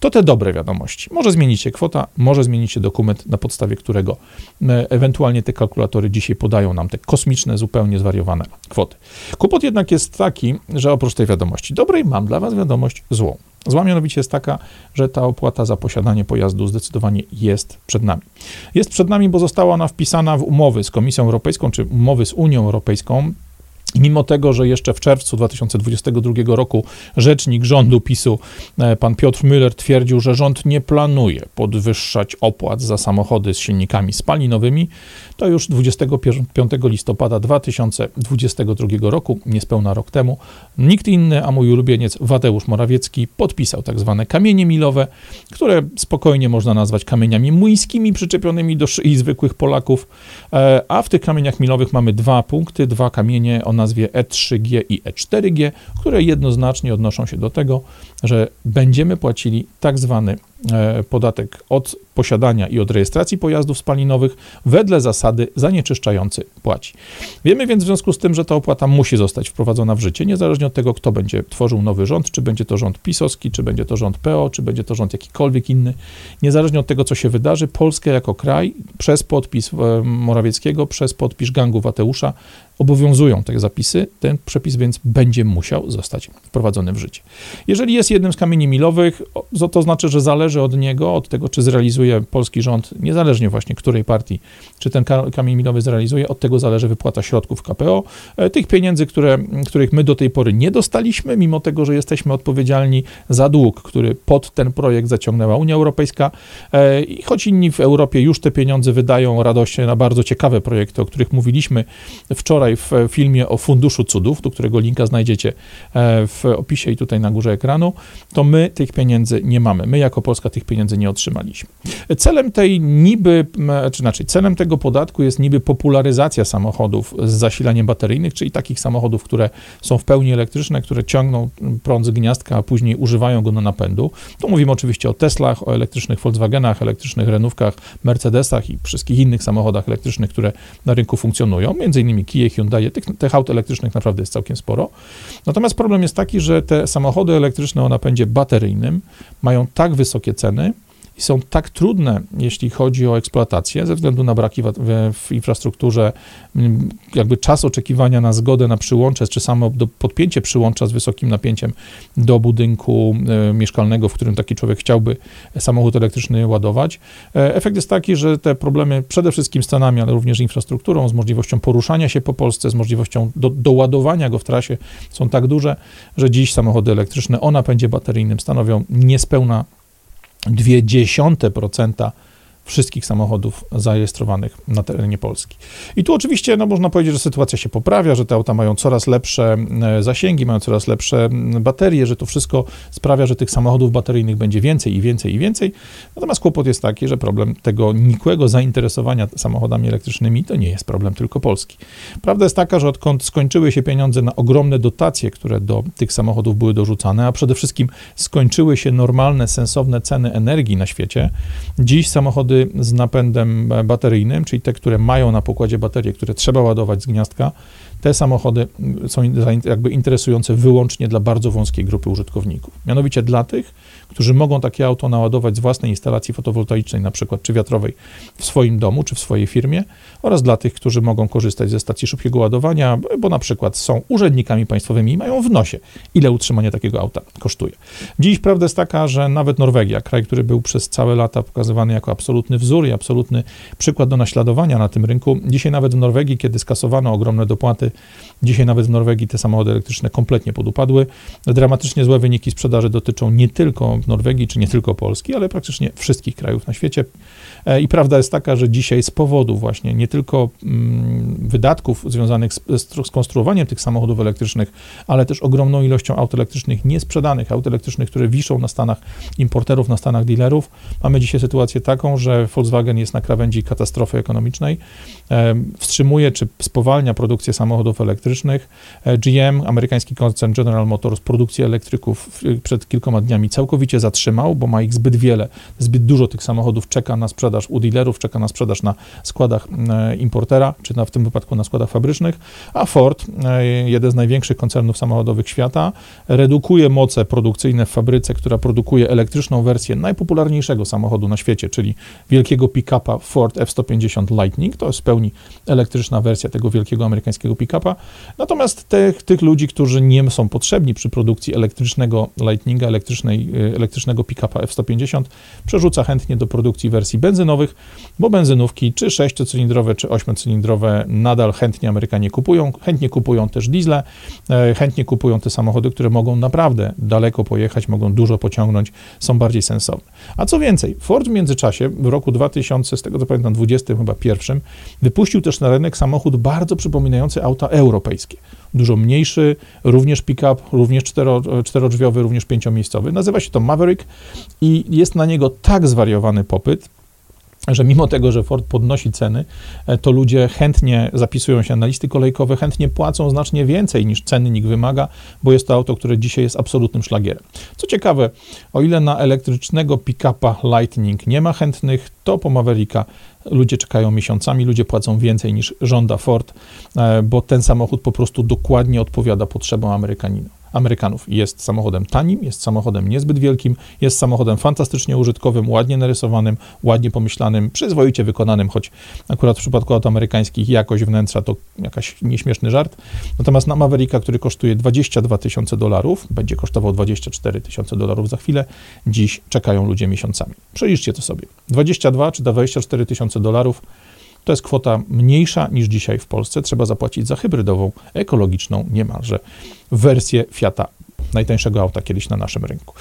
To te dobre wiadomości. Może zmienić się kwota, może zmienić się dokument, na podstawie którego e, ewentualnie te kalkulatory dzisiaj podają nam te kosmiczne, zupełnie zwariowane kwoty. Kłopot jednak jest taki, że oprócz tej wiadomości dobrej mam dla Was wiadomość złą. Zła mianowicie jest taka, że ta opłata za posiadanie pojazdu zdecydowanie jest przed nami. Jest przed nami, bo została ona wpisana w umowy z Komisją Europejską, czy umowy z Unią Europejską, Mimo tego, że jeszcze w czerwcu 2022 roku rzecznik rządu PiSu, e, pan Piotr Müller, twierdził, że rząd nie planuje podwyższać opłat za samochody z silnikami spalinowymi, to już 25 listopada 2022 roku, niespełna rok temu, nikt inny, a mój ulubieniec Wadeusz Morawiecki podpisał tak zwane kamienie milowe, które spokojnie można nazwać kamieniami młyńskimi przyczepionymi do szyi zwykłych Polaków, e, a w tych kamieniach milowych mamy dwa punkty, dwa kamienie. O nazwie E3G i E4G, które jednoznacznie odnoszą się do tego, że będziemy płacili tak zwany e, podatek od posiadania i od rejestracji pojazdów spalinowych wedle zasady zanieczyszczający płaci. Wiemy więc w związku z tym, że ta opłata musi zostać wprowadzona w życie, niezależnie od tego, kto będzie tworzył nowy rząd, czy będzie to rząd pisowski, czy będzie to rząd PO, czy będzie to rząd jakikolwiek inny. Niezależnie od tego, co się wydarzy, Polska jako kraj przez podpis e, Morawieckiego, przez podpis gangu Wateusza obowiązują te zapisy, ten przepis więc będzie musiał zostać wprowadzony w życie. Jeżeli jest jednym z kamieni milowych, to znaczy, że zależy od niego, od tego, czy zrealizuje polski rząd, niezależnie właśnie której partii, czy ten kamień milowy zrealizuje, od tego zależy wypłata środków KPO, e, tych pieniędzy, które, których my do tej pory nie dostaliśmy, mimo tego, że jesteśmy odpowiedzialni za dług, który pod ten projekt zaciągnęła Unia Europejska e, i choć inni w Europie już te pieniądze wydają radośnie na bardzo ciekawe projekty, o których mówiliśmy wczoraj w filmie o Funduszu Cudów, do którego linka znajdziecie e, w opisie i tutaj na górze ekranu, to my tych pieniędzy nie mamy. My jako Polska tych pieniędzy nie otrzymaliśmy. Celem tej niby, czy znaczy celem tego podatku jest niby popularyzacja samochodów z zasilaniem bateryjnych, czyli takich samochodów, które są w pełni elektryczne, które ciągną prąd z gniazdka, a później używają go na napędu. Tu mówimy oczywiście o Teslach, o elektrycznych Volkswagenach, elektrycznych Renówkach, Mercedesach i wszystkich innych samochodach elektrycznych, które na rynku funkcjonują, między innymi Kia, Hyundai. Tych, tych aut elektrycznych naprawdę jest całkiem sporo. Natomiast problem jest taki, że te samochody elektryczne o napędzie bateryjnym mają tak wysokie ceny, są tak trudne, jeśli chodzi o eksploatację, ze względu na braki w, w, infrastrukturze, jakby czas oczekiwania na zgodę na przyłącze, czy samo podpięcie przyłącza z wysokim napięciem do budynku e, mieszkalnego, w którym taki człowiek chciałby samochód elektryczny ładować. E, efekt jest taki, że te problemy przede wszystkim z cenami, ale również infrastrukturą, z możliwością poruszania się po Polsce, z możliwością do, doładowania go w trasie są tak duże, że dziś samochody elektryczne o napędzie bateryjnym stanowią niespełna 0,2% wszystkich samochodów zarejestrowanych na terenie Polski. I tu oczywiście no, można powiedzieć, że sytuacja się poprawia, że te auta mają coraz lepsze e, zasięgi, mają coraz lepsze baterie, że to wszystko sprawia, że tych samochodów bateryjnych będzie więcej i więcej i więcej. Natomiast kłopot jest taki, że problem tego nikłego zainteresowania samochodami elektrycznymi to nie jest problem tylko Polski. Prawda jest taka, że odkąd skończyły się pieniądze na ogromne dotacje, które do tych samochodów były dorzucane, a przede wszystkim skończyły się normalne, sensowne ceny energii na świecie, dziś samochody z napędem bateryjnym, czyli te, które mają na pokładzie baterie, które trzeba ładować z gniazdka, te samochody są jakby interesujące wyłącznie dla bardzo wąskiej grupy użytkowników. Mianowicie dla tych, którzy mogą takie auto naładować z własnej instalacji fotowoltaicznej, na przykład czy wiatrowej w swoim domu, czy w swojej firmie, oraz dla tych, którzy mogą korzystać ze stacji szybkiego ładowania, bo na przykład są urzędnikami państwowymi i mają w nosie, ile utrzymanie takiego auta kosztuje. Dziś prawda jest taka, że nawet Norwegia, kraj, który był przez całe lata pokazywany jako absolutny wzór i absolutny przykład do naśladowania na tym rynku, dzisiaj nawet w Norwegii, kiedy skasowano ogromne dopłaty, dzisiaj nawet w Norwegii te samochody elektryczne kompletnie podupadły. Dramatycznie złe wyniki sprzedaży dotyczą nie tylko Norwegii, czy nie tylko Polski, ale praktycznie wszystkich krajów na świecie. E, I prawda jest taka, że dzisiaj z powodu właśnie nie tylko mm, wydatków związanych z, z konstruowaniem tych samochodów elektrycznych, ale też ogromną ilością aut elektrycznych niesprzedanych, aut elektrycznych, które wiszą na stanach importerów, na stanach dealerów, mamy dzisiaj sytuację taką, że Volkswagen jest na krawędzi katastrofy ekonomicznej, e, wstrzymuje czy spowalnia produkcję samochodów elektrycznych. E, GM, amerykański koncern General Motors, produkcję elektryków przed kilkoma dniami całkowicie zatrzymał, bo ma ich zbyt wiele, zbyt dużo tych samochodów czeka na sprzedaż sprzedaż u dealerów, czeka na sprzedaż na składach e, importera, czy na, w tym wypadku na składach fabrycznych, a Ford, e, jeden z największych koncernów samochodowych świata, redukuje moce produkcyjne w fabryce, która produkuje elektryczną wersję najpopularniejszego samochodu na świecie, czyli wielkiego pick-upa Ford F-150 Lightning, to jest w pełni elektryczna wersja tego wielkiego amerykańskiego pick-upa, natomiast tych, tych ludzi, którzy nie są potrzebni przy produkcji elektrycznego Lightninga, elektrycznej, e, elektrycznego pick-upa F-150, przerzuca chętnie do produkcji wersji benzynowych, bo benzynówki czy sześciocylindrowe, czy ośmiocylindrowe nadal chętnie Amerykanie kupują, chętnie kupują też diesle, e, chętnie kupują te samochody, które mogą naprawdę daleko pojechać, mogą dużo pociągnąć, są bardziej sensowne. A co więcej, Ford w międzyczasie, w roku 2000, z tego co pamiętam, 20 chyba pierwszym, wypuścił też na rynek samochód bardzo przypominający auta europejskie dużo mniejszy, również pick-up, również cztero, czterodrzwiowy, również pięciomiejscowy. Nazywa się to Maverick i jest na niego tak zwariowany popyt, że mimo tego, że Ford podnosi ceny, e, to ludzie chętnie zapisują się na listy kolejkowe, chętnie płacą znacznie więcej niż cennik wymaga, bo jest to auto, które dzisiaj jest absolutnym szlagierem. Co ciekawe, o ile na elektrycznego pick-upa Lightning nie ma chętnych, to po Mavericka ludzie czekają miesiącami, ludzie płacą więcej niż żąda Ford, e, bo ten samochód po prostu dokładnie odpowiada potrzebom Amerykanina. Amerykanów. Jest samochodem tanim, jest samochodem niezbyt wielkim, jest samochodem fantastycznie użytkowym, ładnie narysowanym, ładnie pomyślanym, przyzwoicie wykonanym, choć akurat w przypadku aut amerykańskich jakość wnętrza to jakaś nieśmieszny żart. Natomiast na Mavericka, który kosztuje 22 tysiące dolarów, będzie kosztował 24 tysiące dolarów za chwilę, dziś czekają ludzie miesiącami. Przeliczcie to sobie. 22 czy 24 tysiące dolarów to jest kwota mniejsza niż dzisiaj w Polsce. Trzeba zapłacić za hybrydową, ekologiczną niemalże wersję Fiata najtańszego auta kiedyś na naszym rynku.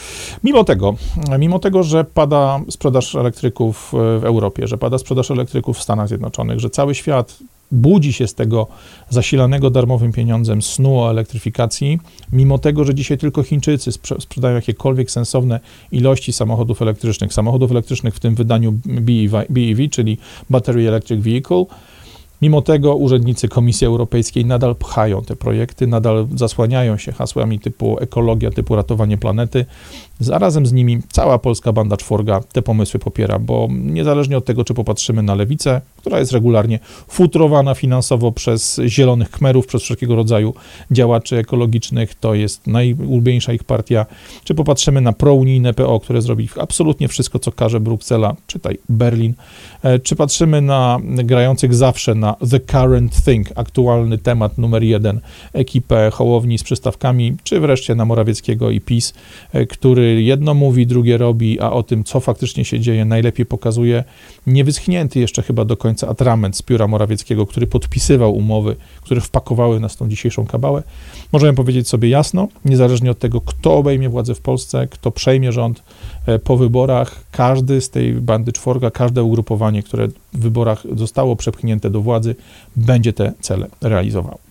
Mimo tego, mimo tego, że pada sprzedaż elektryków w Europie, że pada sprzedaż elektryków w Stanach Zjednoczonych, że cały świat budzi się z tego zasilanego darmowym pieniądzem snu o elektryfikacji, mimo tego, że dzisiaj tylko Chińczycy sprzedają jakiekolwiek sensowne ilości samochodów elektrycznych, samochodów elektrycznych w tym wydaniu BEV, BEV czyli Battery Electric Vehicle, Mimo tego urzędnicy Komisji Europejskiej nadal pchają te projekty, nadal zasłaniają się hasłami typu ekologia, typu ratowanie planety. Zarazem z nimi cała polska banda czworga te pomysły popiera, bo niezależnie od tego, czy popatrzymy na lewicę, która jest regularnie futrowana finansowo przez zielonych kmerów, przez wszelkiego rodzaju działaczy ekologicznych, to jest najulubieńsza ich partia, czy popatrzymy na prounijne PO, które zrobi absolutnie wszystko, co każe Bruksela, czytaj Berlin, e, czy patrzymy na grających zawsze na The Current Thing, aktualny temat numer jeden, ekipę Hołowni z przystawkami, czy wreszcie na Morawieckiego i PiS, e, jedno mówi, drugie robi, a o tym, co faktycznie się dzieje, najlepiej pokazuje niewyschnięty jeszcze chyba do końca atrament z pióra Morawieckiego, który podpisywał umowy, które wpakowały nas w tą dzisiejszą kabałę. Możemy powiedzieć sobie jasno, niezależnie od tego, kto obejmie władzę w Polsce, kto przejmie rząd e, po wyborach, każdy z tej bandy czworga, każde ugrupowanie, które w wyborach zostało przepchnięte do władzy, będzie te cele realizowało.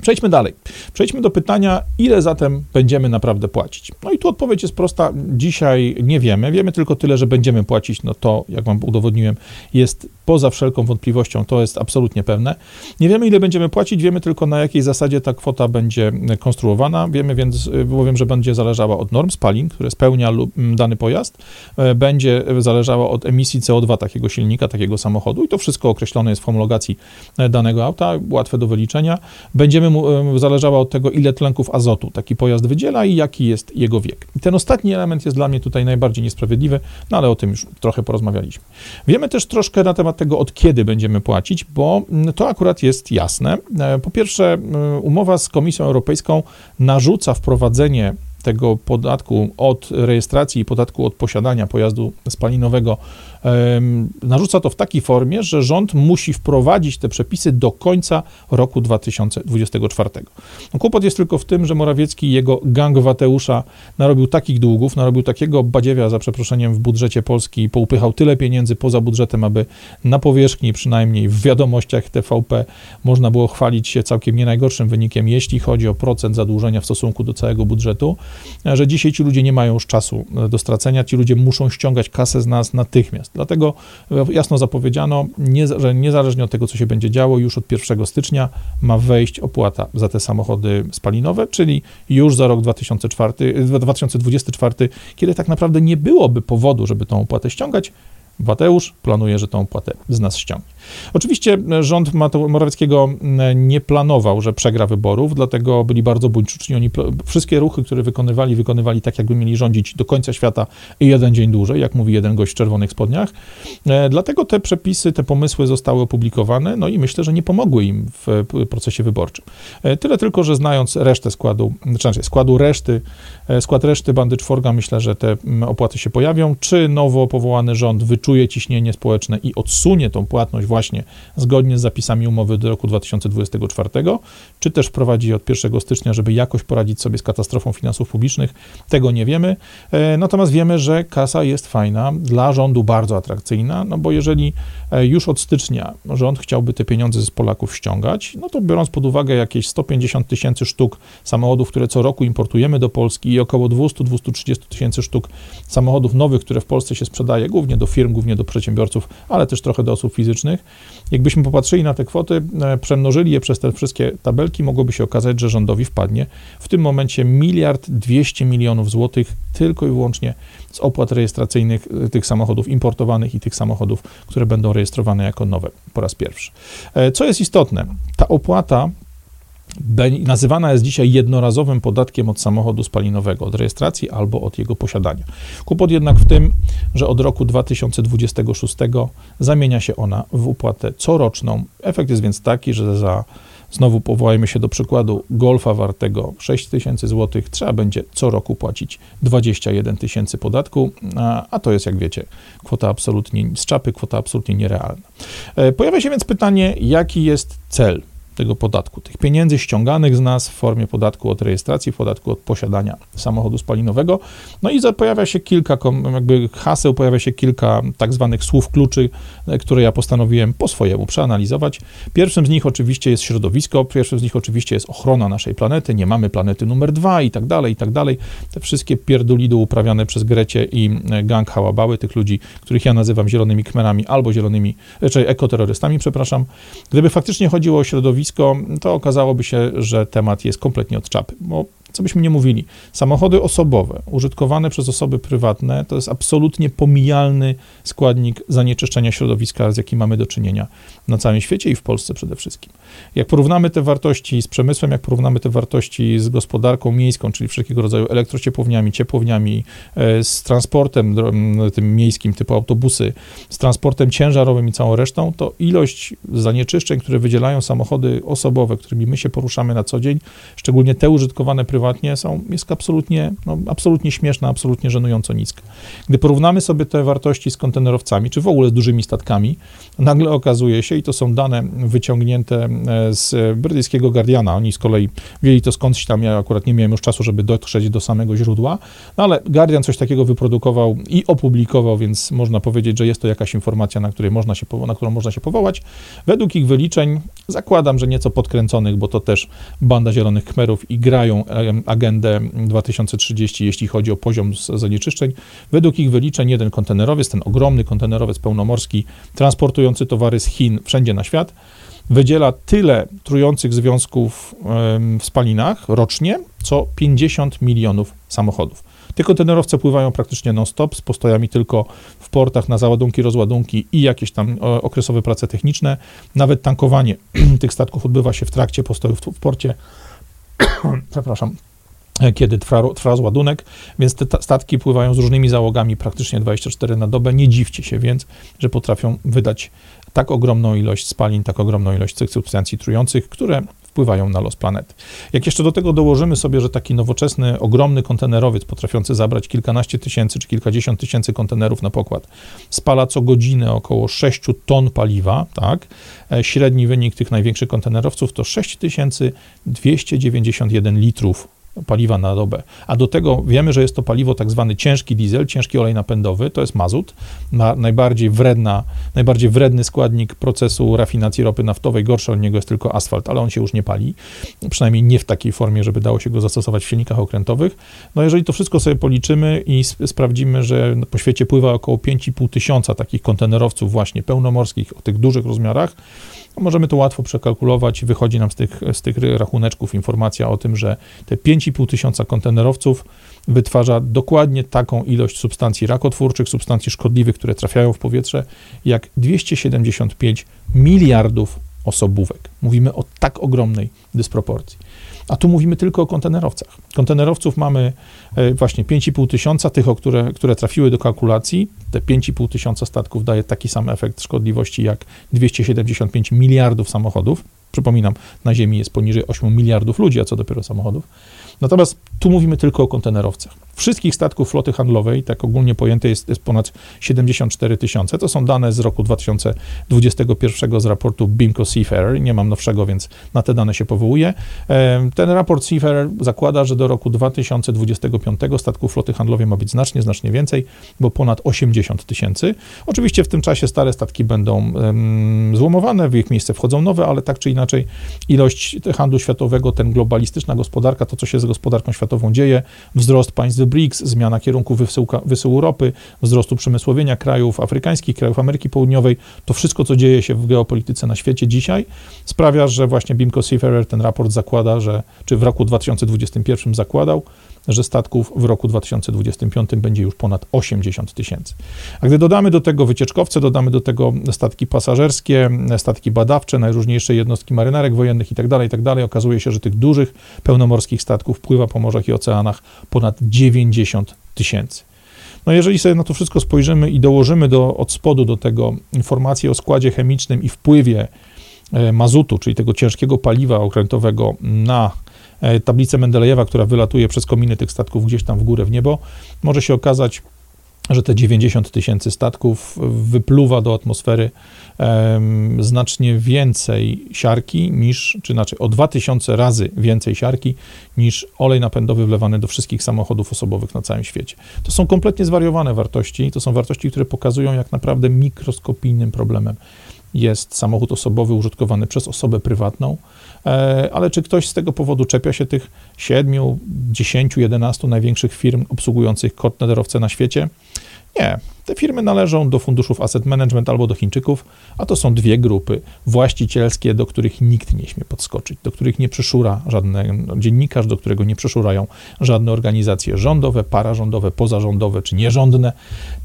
Przejdźmy dalej. Przejdźmy do pytania, ile zatem będziemy naprawdę płacić. No i tu odpowiedź jest prosta. Dzisiaj nie wiemy. Wiemy tylko tyle, że będziemy płacić. No to, jak wam udowodniłem, jest poza wszelką wątpliwością. To jest absolutnie pewne. Nie wiemy, ile będziemy płacić. Wiemy tylko, na jakiej zasadzie ta kwota będzie konstruowana. Wiemy więc, bowiem, że będzie zależała od norm spalin, które spełnia dany pojazd. E, będzie zależała od emisji CO2 takiego silnika, takiego samochodu i to wszystko określone jest w homologacji e, danego auta, łatwe do wyliczenia. Będziemy mu, e, zależała od tego, ile tlenków azotu taki pojazd wydziela i jaki jest jego wiek. I ten ostatni element jest dla mnie tutaj najbardziej niesprawiedliwy, no ale o tym już trochę porozmawialiśmy. Wiemy też troszkę na temat tego, od kiedy będziemy płacić, bo mm, to akurat jest jasne. Po pierwsze, umowa z Komisją Europejską narzuca wprowadzenie tego podatku od rejestracji i podatku od posiadania pojazdu spalinowego narzuca to w takiej formie, że rząd musi wprowadzić te przepisy do końca roku 2024. No, kłopot jest tylko w tym, że Morawiecki i jego gang Wateusza narobił takich długów, narobił takiego badziewia, za przeproszeniem, w budżecie Polski i poupychał tyle pieniędzy poza budżetem, aby na powierzchni, przynajmniej w wiadomościach TVP, można było chwalić się całkiem nie najgorszym wynikiem, jeśli chodzi o procent zadłużenia w stosunku do całego budżetu, że dzisiaj ci ludzie nie mają już czasu do stracenia, ci ludzie muszą ściągać kasę z nas natychmiast. Dlatego jasno zapowiedziano, że niezależnie od tego, co się będzie działo, już od 1 stycznia ma wejść opłata za te samochody spalinowe, czyli już za rok 2004, 2024, kiedy tak naprawdę nie byłoby powodu, żeby tą opłatę ściągać, Mateusz planuje, że tą opłatę z nas ściągnie. Oczywiście rząd Morawieckiego nie planował, że przegra wyborów, dlatego byli bardzo buńczyczni. Oni wszystkie ruchy, które wykonywali, wykonywali tak, jakby mieli rządzić do końca świata i jeden dzień dłużej, jak mówi jeden gość w czerwonych spodniach. E, dlatego te przepisy, te pomysły zostały opublikowane, no i myślę, że nie pomogły im w procesie wyborczym. E, tyle tylko, że znając resztę składu, znaczy składu reszty, e, skład reszty bandy czworga, myślę, że te opłaty się pojawią. Czy nowo powołany rząd wyczuje ciśnienie społeczne i odsunie tą płatność właśnie zgodnie z zapisami umowy do roku 2024, czy też wprowadzi od 1 stycznia, żeby jakoś poradzić sobie z katastrofą finansów publicznych, tego nie wiemy. E, natomiast wiemy, że kasa jest fajna, dla rządu bardzo atrakcyjna, no bo jeżeli e, już od stycznia rząd chciałby te pieniądze z Polaków ściągać, no to biorąc pod uwagę jakieś 150 tysięcy sztuk samochodów, które co roku importujemy do Polski i około 200-230 tysięcy sztuk samochodów nowych, które w Polsce się sprzedaje, głównie do firm, głównie do przedsiębiorców, ale też trochę do osób fizycznych, Jakbyśmy popatrzyli na te kwoty, e, przemnożyli je przez te wszystkie tabelki, mogłoby się okazać, że rządowi wpadnie w tym momencie miliard 200 milionów złotych tylko i wyłącznie z opłat rejestracyjnych e, tych samochodów importowanych i tych samochodów, które będą rejestrowane jako nowe po raz pierwszy. E, co jest istotne, ta opłata nazywana jest dzisiaj jednorazowym podatkiem od samochodu spalinowego, od rejestracji albo od jego posiadania. Kłopot jednak w tym, że od roku 2026 zamienia się ona w opłatę coroczną. Efekt jest więc taki, że za Znowu powołajmy się do przykładu golfa wartego 6 tysięcy złotych, trzeba będzie co roku płacić 21 tysięcy podatku, a, a, to jest, jak wiecie, kwota absolutnie z czapy, kwota absolutnie nierealna. E, pojawia się więc pytanie, jaki jest cel tego podatku, tych pieniędzy ściąganych z nas w formie podatku od rejestracji, podatku od posiadania samochodu spalinowego. No i pojawia się kilka jakby haseł, pojawia się kilka tak zwanych słów kluczy, e, które ja postanowiłem po swojemu przeanalizować. Pierwszym z nich oczywiście jest środowisko, pierwszym z nich oczywiście jest ochrona naszej planety, nie mamy planety numer dwa i tak dalej, i tak dalej. Te wszystkie pierdulidy uprawiane przez Grecie i e, gang Hałabały, tych ludzi, których ja nazywam zielonymi kmerami albo zielonymi, e, czy ekoterrorystami, przepraszam. Gdyby faktycznie chodziło o środowisko, to okazałoby się, że temat jest kompletnie od czapy, bo co byśmy nie mówili, samochody osobowe użytkowane przez osoby prywatne to jest absolutnie pomijalny składnik zanieczyszczenia środowiska, z jakim mamy do czynienia na całym świecie i w Polsce przede wszystkim. Jak porównamy te wartości z przemysłem, jak porównamy te wartości z gospodarką miejską, czyli wszelkiego rodzaju elektrociepłowniami, ciepłowniami, e, z transportem tym miejskim typu autobusy, z transportem ciężarowym i całą resztą, to ilość zanieczyszczeń, które wydzielają samochody osobowe, którymi my się poruszamy na co dzień, szczególnie te użytkowane prywatnie, prywatnie, są, jest absolutnie, no, absolutnie śmieszna, absolutnie żenująco niska. Gdy porównamy sobie te wartości z kontenerowcami, czy w ogóle z dużymi statkami, nagle okazuje się, i to są dane wyciągnięte e, z brytyjskiego Guardiana, oni z kolei wzięli to skądś tam, ja akurat nie miałem już czasu, żeby dotrzeć do samego źródła, no ale Guardian coś takiego wyprodukował i opublikował, więc można powiedzieć, że jest to jakaś informacja, na, której można się, na którą można się powołać. Według ich wyliczeń, zakładam, że nieco podkręconych, bo to też banda zielonych kmerów i grają agendę 2030, jeśli chodzi o poziom zanieczyszczeń. Według ich wyliczeń jeden kontenerowiec, ten ogromny kontenerowiec pełnomorski, transportujący towary z Chin wszędzie na świat, wydziela tyle trujących związków w spalinach rocznie, co 50 milionów samochodów. Te kontenerowce pływają praktycznie non-stop, z postojami tylko w portach na załadunki, rozładunki i jakieś tam okresowe prace techniczne. Nawet tankowanie [CLEARS THROAT] tych statków odbywa się w trakcie postojów w porcie. [COUGHS] Przepraszam kiedy trwa, trwa rozładunek, więc te statki pływają z różnymi załogami praktycznie 24 na dobę. Nie dziwcie się więc, że potrafią wydać tak ogromną ilość spalin, tak ogromną ilość tych substancji trujących, które wpływają na los planety. Jak jeszcze do tego dołożymy sobie, że taki nowoczesny, ogromny kontenerowiec potrafiący zabrać kilkanaście tysięcy czy kilkadziesiąt tysięcy kontenerów na pokład spala co godzinę około 6 ton paliwa, tak? E, średni wynik tych największych kontenerowców to 6291 litrów paliwa na dobę. A do tego wiemy, że jest to paliwo tak zwany ciężki diesel, ciężki olej napędowy, to jest mazut, na, najbardziej wredna, najbardziej wredny składnik procesu rafinacji ropy naftowej, gorszy od niego jest tylko asfalt, ale on się już nie pali, przynajmniej nie w takiej formie, żeby dało się go zastosować w silnikach okrętowych. No jeżeli to wszystko sobie policzymy i sp sprawdzimy, że po świecie pływa około 5,5 tysiąca takich kontenerowców właśnie pełnomorskich o tych dużych rozmiarach, Możemy to łatwo przekalkulować. Wychodzi nam z tych, z tych rachuneczków informacja o tym, że te 5,5 tysiąca kontenerowców wytwarza dokładnie taką ilość substancji rakotwórczych, substancji szkodliwych, które trafiają w powietrze, jak 275 miliardów osobówek. Mówimy o tak ogromnej dysproporcji. A tu mówimy tylko o kontenerowcach. Kontenerowców mamy e, właśnie 5,5 tysiąca, tych, które, które trafiły do kalkulacji. Te 5,5 tysiąca statków daje taki sam efekt szkodliwości jak 275 miliardów samochodów. Przypominam, na Ziemi jest poniżej 8 miliardów ludzi, a co dopiero samochodów. Natomiast tu mówimy tylko o kontenerowcach. Wszystkich statków floty handlowej, tak ogólnie pojęte, jest, jest ponad 74 tysiące. To są dane z roku 2021 z raportu BIMCO Seafarer. Nie mam nowszego, więc na te dane się powołuję. Ten raport Seafarer zakłada, że do roku 2025 statków floty handlowej ma być znacznie, znacznie więcej, bo ponad 80 tysięcy. Oczywiście w tym czasie stare statki będą złomowane, w ich miejsce wchodzą nowe, ale tak czy inaczej ilość handlu światowego, ten globalistyczna gospodarka, to co się z gospodarką światową dzieje, wzrost państw BRICS, zmiana kierunku wysyłka, wysyłu ropy, wzrostu przemysłowienia krajów afrykańskich, krajów Ameryki Południowej, to wszystko, co dzieje się w geopolityce na świecie dzisiaj, sprawia, że właśnie Bimco Seafarer ten raport zakłada, że, czy w roku 2021 zakładał, że statków w roku 2025 będzie już ponad 80 tysięcy. A gdy dodamy do tego wycieczkowce, dodamy do tego statki pasażerskie, statki badawcze, najróżniejsze jednostki marynarek wojennych itd., tak itd., tak okazuje się, że tych dużych pełnomorskich statków pływa po morzach i oceanach ponad 90 tysięcy. No jeżeli sobie na to wszystko spojrzymy i dołożymy do, od spodu do tego informacje o składzie chemicznym i wpływie e, mazutu, czyli tego ciężkiego paliwa okrętowego na tablicę Mendelejewa, która wylatuje przez kominy tych statków gdzieś tam w górę w niebo, może się okazać, że te 90 tysięcy statków wypluwa do atmosfery znacznie więcej siarki niż, czy inaczej o 2000 razy więcej siarki niż olej napędowy wlewany do wszystkich samochodów osobowych na całym świecie. To są kompletnie zwariowane wartości, to są wartości, które pokazują, jak naprawdę mikroskopijnym problemem jest samochód osobowy użytkowany przez osobę prywatną, e, ale czy ktoś z tego powodu czepia się tych 7, 10, 11 największych firm obsługujących kontenerowce na świecie? Nie. Te firmy należą do funduszów asset management albo do Chińczyków, a to są dwie grupy właścicielskie, do których nikt nie śmie podskoczyć, do których nie przyszura żaden dziennikarz, do którego nie przyszurają żadne organizacje rządowe, pararządowe, pozarządowe czy nierządne.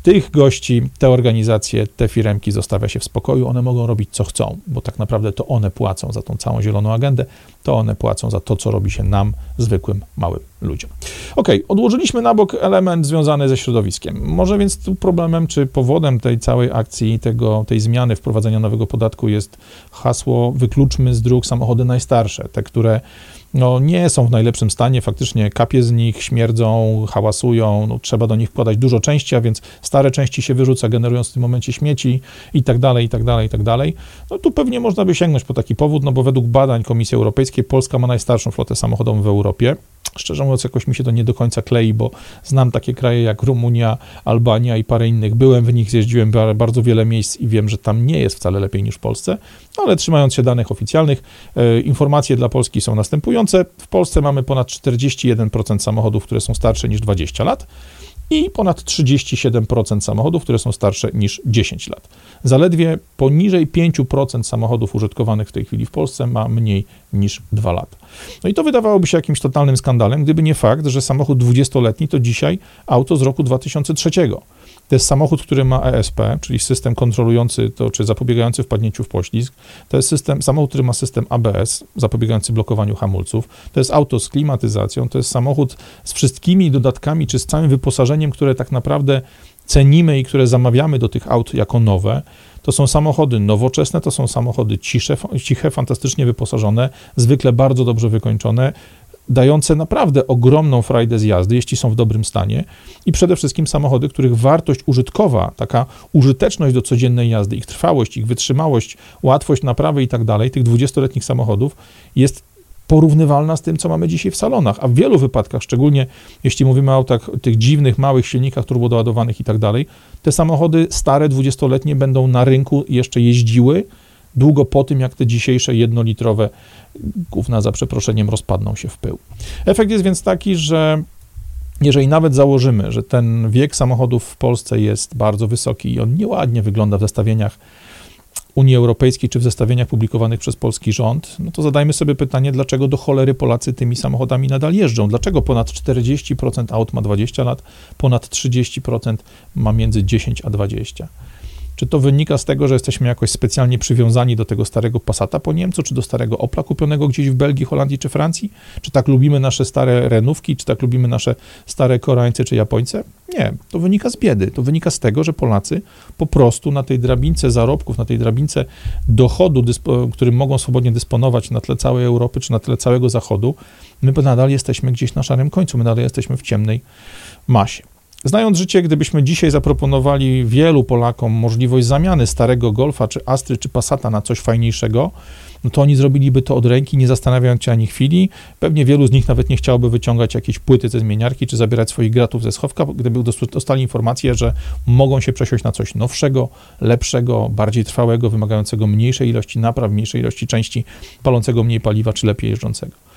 Tych gości, te organizacje, te firemki zostawia się w spokoju, one mogą robić co chcą, bo tak naprawdę to one płacą za tą całą zieloną agendę, to one płacą za to, co robi się nam, zwykłym, małym ludziom. Ok, odłożyliśmy na bok element związany ze środowiskiem. Może więc tu problemem czy powodem tej całej akcji, tego, tej zmiany wprowadzenia nowego podatku jest hasło wykluczmy z dróg samochody najstarsze, te, które no, nie są w najlepszym stanie, faktycznie kapie z nich, śmierdzą, hałasują, no, trzeba do nich wkładać dużo części, a więc stare części się wyrzuca, generując w tym momencie śmieci i tak dalej, i tak dalej, i tak dalej. No tu pewnie można by sięgnąć po taki powód, no bo według badań Komisji Europejskiej Polska ma najstarszą flotę samochodową w Europie. Szczerze mówiąc, jakoś mi się to nie do końca klei, bo znam takie kraje jak Rumunia, Albania i parę innych. Byłem w nich, zjeździłem bardzo wiele miejsc i wiem, że tam nie jest wcale lepiej niż w Polsce, ale trzymając się danych oficjalnych, e, informacje dla Polski są następujące. W Polsce mamy ponad 41% samochodów, które są starsze niż 20 lat i ponad 37% samochodów, które są starsze niż 10 lat. Zaledwie poniżej 5% samochodów użytkowanych w tej chwili w Polsce ma mniej niż 2 lata. No i to wydawałoby się jakimś totalnym skandalem, gdyby nie fakt, że samochód 20-letni to dzisiaj auto z roku 2003. To jest samochód, który ma ESP, czyli system kontrolujący to, czy zapobiegający wpadnięciu w poślizg. To jest system, samochód, który ma system ABS, zapobiegający blokowaniu hamulców. To jest auto z klimatyzacją. To jest samochód z wszystkimi dodatkami, czy z całym wyposażeniem, które tak naprawdę cenimy i które zamawiamy do tych aut jako nowe. To są samochody nowoczesne, to są samochody cisze, ciche, fantastycznie wyposażone, zwykle bardzo dobrze wykończone, dające naprawdę ogromną frajdę z jazdy, jeśli są w dobrym stanie i przede wszystkim samochody, których wartość użytkowa, taka użyteczność do codziennej jazdy, ich trwałość, ich wytrzymałość, łatwość naprawy i tak dalej, tych 20-letnich samochodów jest porównywalna z tym, co mamy dzisiaj w salonach, a w wielu wypadkach, szczególnie jeśli mówimy o autach, tych dziwnych, małych silnikach turbodoładowanych i tak dalej, te samochody stare, 20-letnie będą na rynku jeszcze jeździły długo po tym, jak te dzisiejsze jednolitrowe gówna za przeproszeniem rozpadną się w pył. Efekt jest więc taki, że jeżeli nawet założymy, że ten wiek samochodów w Polsce jest bardzo wysoki i on nieładnie wygląda w zestawieniach Unii Europejskiej czy w zestawieniach publikowanych przez polski rząd, no to zadajmy sobie pytanie, dlaczego do cholery Polacy tymi samochodami nadal jeżdżą? Dlaczego ponad 40% aut ma 20 lat, ponad 30% ma między 10 a 20? Czy to wynika z tego, że jesteśmy jakoś specjalnie przywiązani do tego starego Passata po Niemcu, czy do starego Opla kupionego gdzieś w Belgii, Holandii czy Francji? Czy tak lubimy nasze stare Renówki, czy tak lubimy nasze stare Koreańce czy Japońce? Nie, to wynika z biedy. To wynika z tego, że Polacy po prostu na tej drabince zarobków, na tej drabince dochodu, którym mogą swobodnie dysponować na tle całej Europy czy na tle całego Zachodu, my nadal jesteśmy gdzieś na szarym końcu, my nadal jesteśmy w ciemnej masie. Znając życie, gdybyśmy dzisiaj zaproponowali wielu Polakom możliwość zamiany starego Golfa, czy Astry, czy Passata na coś fajniejszego, no to oni zrobiliby to od ręki, nie zastanawiając się ani chwili. Pewnie wielu z nich nawet nie chciałoby wyciągać jakieś płyty ze zmieniarki, czy zabierać swoich gratów ze schowka, gdyby dostali informację, że mogą się przesiąść na coś nowszego, lepszego, bardziej trwałego, wymagającego mniejszej ilości napraw, mniejszej ilości części, palącego mniej paliwa, czy lepiej jeżdżącego.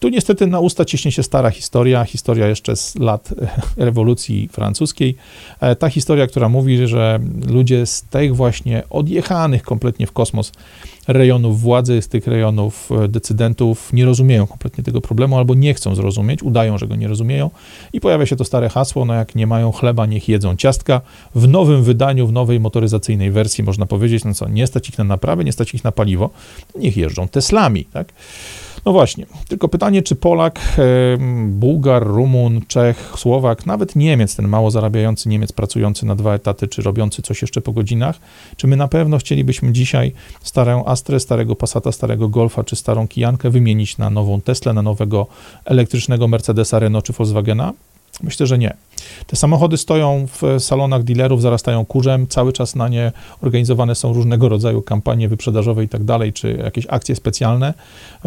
Tu niestety na usta ciśnie się stara historia, historia jeszcze z lat rewolucji francuskiej. E, ta historia, która mówi, że ludzie z tych właśnie odjechanych kompletnie w kosmos rejonów władzy, z tych rejonów e, decydentów nie rozumieją kompletnie tego problemu albo nie chcą zrozumieć, udają, że go nie rozumieją i pojawia się to stare hasło, no jak nie mają chleba, niech jedzą ciastka. W nowym wydaniu, w nowej motoryzacyjnej wersji można powiedzieć, no co, nie stać ich na naprawę, nie stać ich na paliwo, niech jeżdżą Teslami, tak? No właśnie, tylko pytanie, czy Polak, Bułgar, Rumun, Czech, Słowak, nawet Niemiec, ten mało zarabiający Niemiec pracujący na dwa etaty, czy robiący coś jeszcze po godzinach, czy my na pewno chcielibyśmy dzisiaj starą Astrę, starego Passata, starego Golfa, czy starą Kijankę wymienić na nową Teslę, na nowego elektrycznego Mercedesa, Renault czy Volkswagena? Myślę, że nie. Te samochody stoją w salonach dealerów, zarastają kurzem, cały czas na nie organizowane są różnego rodzaju kampanie wyprzedażowe i tak dalej, czy jakieś akcje specjalne,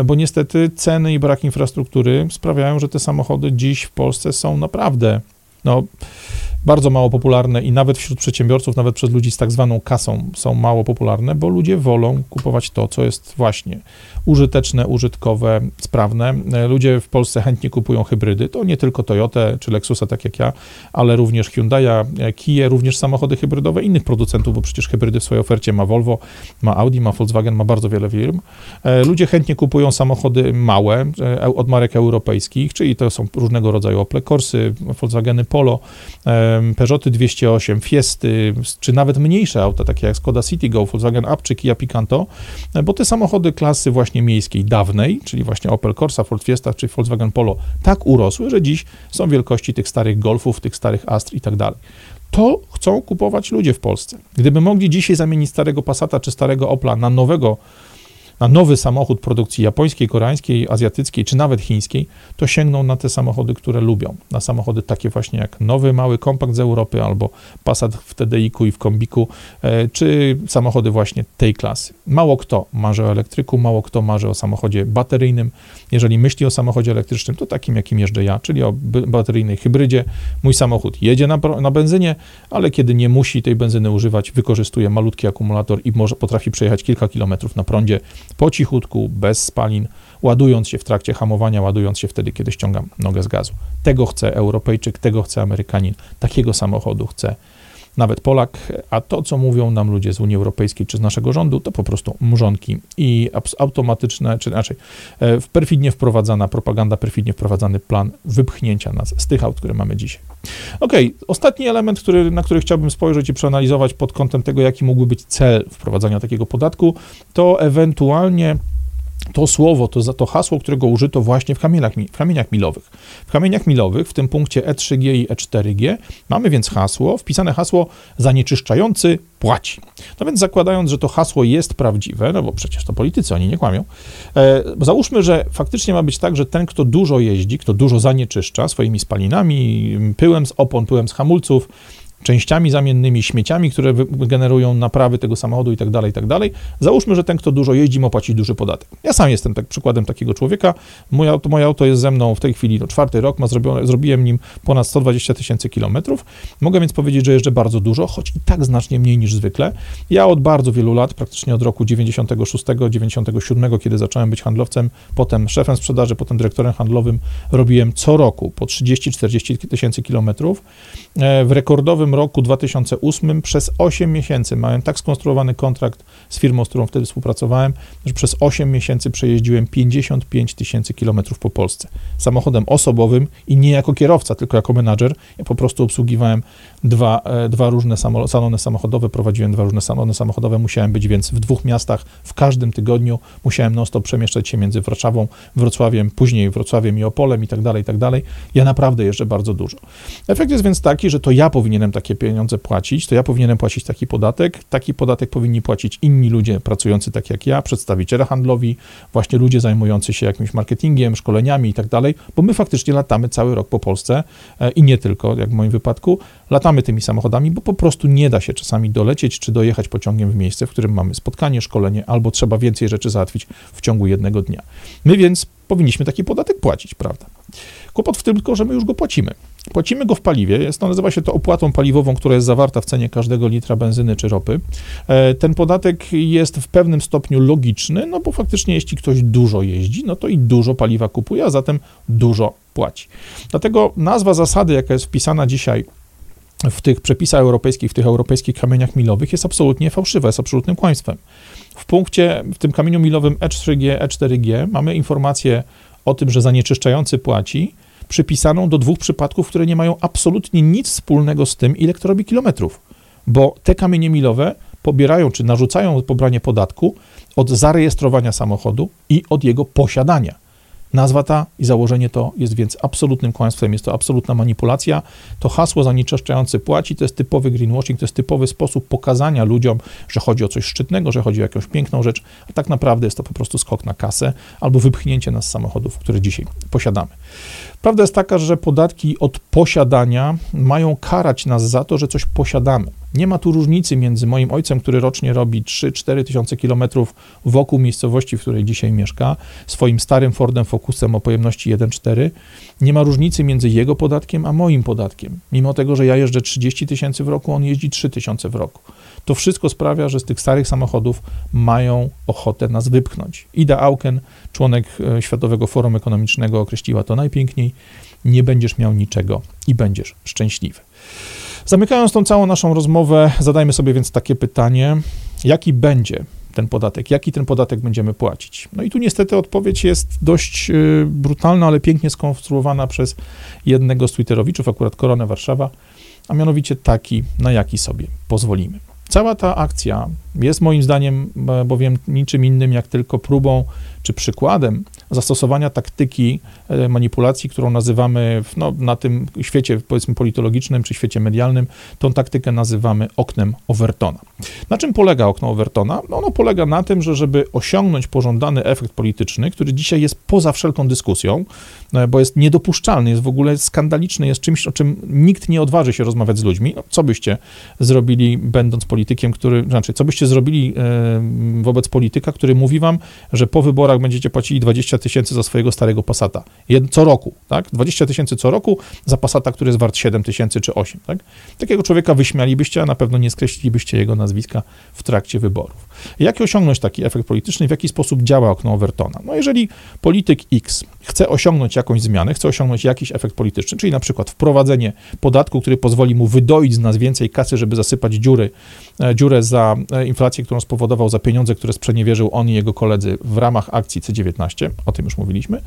bo niestety ceny i brak infrastruktury sprawiają, że te samochody dziś w Polsce są naprawdę no, bardzo mało popularne i nawet wśród przedsiębiorców, nawet przez ludzi z tak zwaną kasą są mało popularne, bo ludzie wolą kupować to, co jest właśnie użyteczne, użytkowe, sprawne. Ludzie w Polsce chętnie kupują hybrydy. To nie tylko Toyota czy Lexusa, tak jak ja, ale również Hyundai'a, Kia, również samochody hybrydowe innych producentów, bo przecież hybrydy w swojej ofercie ma Volvo, ma Audi, ma Volkswagen, ma bardzo wiele firm. E, ludzie chętnie kupują samochody małe e, od marek europejskich, czyli to są różnego rodzaju Opel Corsy, Volkswageny Polo, Peugeoty 208, Fiesty, czy nawet mniejsze auta, takie jak Skoda Citigo, Volkswagen Up czy Kia Picanto, bo te samochody klasy właśnie miejskiej dawnej, czyli właśnie Opel Corsa, Ford Fiesta czy Volkswagen Polo, tak urosły, że dziś są wielkości tych starych Golfów, tych starych Astr i tak dalej. To chcą kupować ludzie w Polsce. Gdyby mogli dzisiaj zamienić starego Passata czy starego Opla na nowego na nowy samochód produkcji japońskiej, koreańskiej, azjatyckiej czy nawet chińskiej, to sięgną na te samochody, które lubią. Na samochody takie właśnie jak nowy, mały kompakt z Europy albo Passat w TDI-ku i w Kombiku, e, czy samochody właśnie tej klasy. Mało kto marzy o elektryku, mało kto marzy o samochodzie bateryjnym. Jeżeli myśli o samochodzie elektrycznym, to takim, jakim jeżdżę ja, czyli o bateryjnej hybrydzie. Mój samochód jedzie na, na benzynie, ale kiedy nie musi tej benzyny używać, wykorzystuje malutki akumulator i może potrafi przejechać kilka kilometrów na prądzie po cichutku, bez spalin, ładując się w trakcie hamowania, ładując się wtedy, kiedy ściągam nogę z gazu. Tego chce Europejczyk, tego chce Amerykanin, takiego samochodu chce nawet Polak, a to, co mówią nam ludzie z Unii Europejskiej czy z naszego rządu, to po prostu mrzonki i automatyczne, czy inaczej, e, perfidnie wprowadzana propaganda, perfidnie wprowadzany plan wypchnięcia nas z tych aut, które mamy dzisiaj. Ok, ostatni element, który, na który chciałbym spojrzeć i przeanalizować pod kątem tego, jaki mógłby być cel wprowadzania takiego podatku, to ewentualnie to słowo, to, to hasło, którego użyto właśnie w kamieniach, w kamieniach milowych. W kamieniach milowych, w tym punkcie E3G i E4G, mamy więc hasło, wpisane hasło zanieczyszczający płaci. No więc zakładając, że to hasło jest prawdziwe, no bo przecież to politycy, oni nie kłamią, e, załóżmy, że faktycznie ma być tak, że ten, kto dużo jeździ, kto dużo zanieczyszcza swoimi spalinami, pyłem z opon, pyłem z hamulców, częściami zamiennymi, śmieciami, które generują naprawy tego samochodu i tak dalej, i tak dalej. Załóżmy, że ten, kto dużo jeździ, ma płacić duży podatek. Ja sam jestem tak przykładem takiego człowieka. Moje auto, moje auto jest ze mną w tej chwili no, czwarty rok, ma zrobione, zrobiłem nim ponad 120 tysięcy kilometrów. Mogę więc powiedzieć, że jeżdżę bardzo dużo, choć i tak znacznie mniej niż zwykle. Ja od bardzo wielu lat, praktycznie od roku 96, 97, kiedy zacząłem być handlowcem, potem szefem sprzedaży, potem dyrektorem handlowym, robiłem co roku po 30-40 tysięcy kilometrów. E, w rekordowym roku 2008 przez 8 miesięcy miałem tak skonstruowany kontrakt z firmą, z którą wtedy współpracowałem, że przez 8 miesięcy przejeździłem 55 tysięcy kilometrów po Polsce. Samochodem osobowym i nie jako kierowca, tylko jako menadżer. Ja po prostu obsługiwałem dwa, e, dwa różne salony samochodowe, prowadziłem dwa różne salony samochodowe, musiałem być więc w dwóch miastach w każdym tygodniu, musiałem non-stop przemieszczać się między Warszawą, Wrocławiem, później Wrocławiem i Opolem i tak dalej, i tak dalej. Ja naprawdę jeżdżę bardzo dużo. Efekt jest więc taki, że to ja powinienem takie pieniądze płacić, to ja powinienem płacić taki podatek, taki podatek powinni płacić inni ludzie pracujący tak jak ja, przedstawiciele handlowi, właśnie ludzie zajmujący się jakimś marketingiem, szkoleniami i tak dalej, bo my faktycznie latamy cały rok po Polsce e, i nie tylko, jak w moim wypadku, latamy tymi samochodami, bo po prostu nie da się czasami dolecieć czy dojechać pociągiem w miejsce, w którym mamy spotkanie, szkolenie albo trzeba więcej rzeczy załatwić w ciągu jednego dnia. My więc powinniśmy taki podatek płacić, prawda? Kłopot w tym tylko, że my już go płacimy. Płacimy go w paliwie, jest to, nazywa się to opłatą paliwową, która jest zawarta w cenie każdego litra benzyny czy ropy. E, ten podatek jest w pewnym stopniu logiczny, no bo faktycznie jeśli ktoś dużo jeździ, no to i dużo paliwa kupuje, a zatem dużo płaci. Dlatego nazwa zasady, jaka jest wpisana dzisiaj w tych przepisach europejskich, w tych europejskich kamieniach milowych jest absolutnie fałszywa, jest absolutnym kłamstwem. W punkcie, w tym kamieniu milowym E3G, E4G mamy informację o tym, że zanieczyszczający płaci, przypisaną do dwóch przypadków, które nie mają absolutnie nic wspólnego z tym, ile kto robi kilometrów. Bo te kamienie milowe pobierają czy narzucają pobranie podatku od zarejestrowania samochodu i od jego posiadania. Nazwa ta i założenie to jest więc absolutnym kłamstwem, jest to absolutna manipulacja. To hasło zanieczyszczający płaci to jest typowy greenwashing, to jest typowy sposób pokazania ludziom, że chodzi o coś szczytnego, że chodzi o jakąś piękną rzecz, a tak naprawdę jest to po prostu skok na kasę albo wypchnięcie nas z samochodów, które dzisiaj posiadamy. Prawda jest taka, że podatki od posiadania mają karać nas za to, że coś posiadamy. Nie ma tu różnicy między moim ojcem, który rocznie robi 3-4 tysiące kilometrów wokół miejscowości, w której dzisiaj mieszka, swoim starym Fordem Focusem o pojemności 1.4. Nie ma różnicy między jego podatkiem a moim podatkiem. Mimo tego, że ja jeżdżę 30 tysięcy w roku, on jeździ 3 tysiące w roku. To wszystko sprawia, że z tych starych samochodów mają ochotę nas wypchnąć. Ida Auken, członek e, Światowego Forum Ekonomicznego, określiła to najpiękniej. Nie będziesz miał niczego i będziesz szczęśliwy. Zamykając tą całą naszą rozmowę, zadajmy sobie więc takie pytanie: jaki będzie ten podatek, jaki ten podatek będziemy płacić? No i tu niestety odpowiedź jest dość y, brutalna, ale pięknie skonstruowana przez jednego z Twitterowiczów, akurat Koronę Warszawa, a mianowicie taki, na jaki sobie pozwolimy. Cała ta akcja jest moim zdaniem bowiem niczym innym jak tylko próbą czy przykładem zastosowania taktyki e, manipulacji, którą nazywamy w, no, na tym świecie, powiedzmy, politologicznym czy świecie medialnym, tą taktykę nazywamy oknem Overtona. Na czym polega okno Overtona? No, ono polega na tym, że żeby osiągnąć pożądany efekt polityczny, który dzisiaj jest poza wszelką dyskusją, e, bo jest niedopuszczalny, jest w ogóle skandaliczny, jest czymś, o czym nikt nie odważy się rozmawiać z ludźmi. No, co byście zrobili, będąc politykiem, który, znaczy, co byście zrobili e, wobec polityka, który mówi wam, że po wyborach będziecie płacili 20 tysięcy za swojego starego Passata. Co roku, tak? 20 tysięcy co roku za Passata, który jest wart 7 tysięcy czy 8, tak? Takiego człowieka wyśmialibyście, a na pewno nie skreślilibyście jego nazwiska w trakcie wyborów. Jak osiągnąć taki efekt polityczny? W jaki sposób działa okno Overtona? No jeżeli polityk X chce osiągnąć jakąś zmianę, chce osiągnąć jakiś efekt polityczny, czyli na przykład wprowadzenie podatku, który pozwoli mu wydoić z nas więcej kasy, żeby zasypać dziury, e, dziurę za e, inflację, którą spowodował za pieniądze, które sprzeniewierzył on i jego koledzy w ramach akcji C19, o tym już mówiliśmy.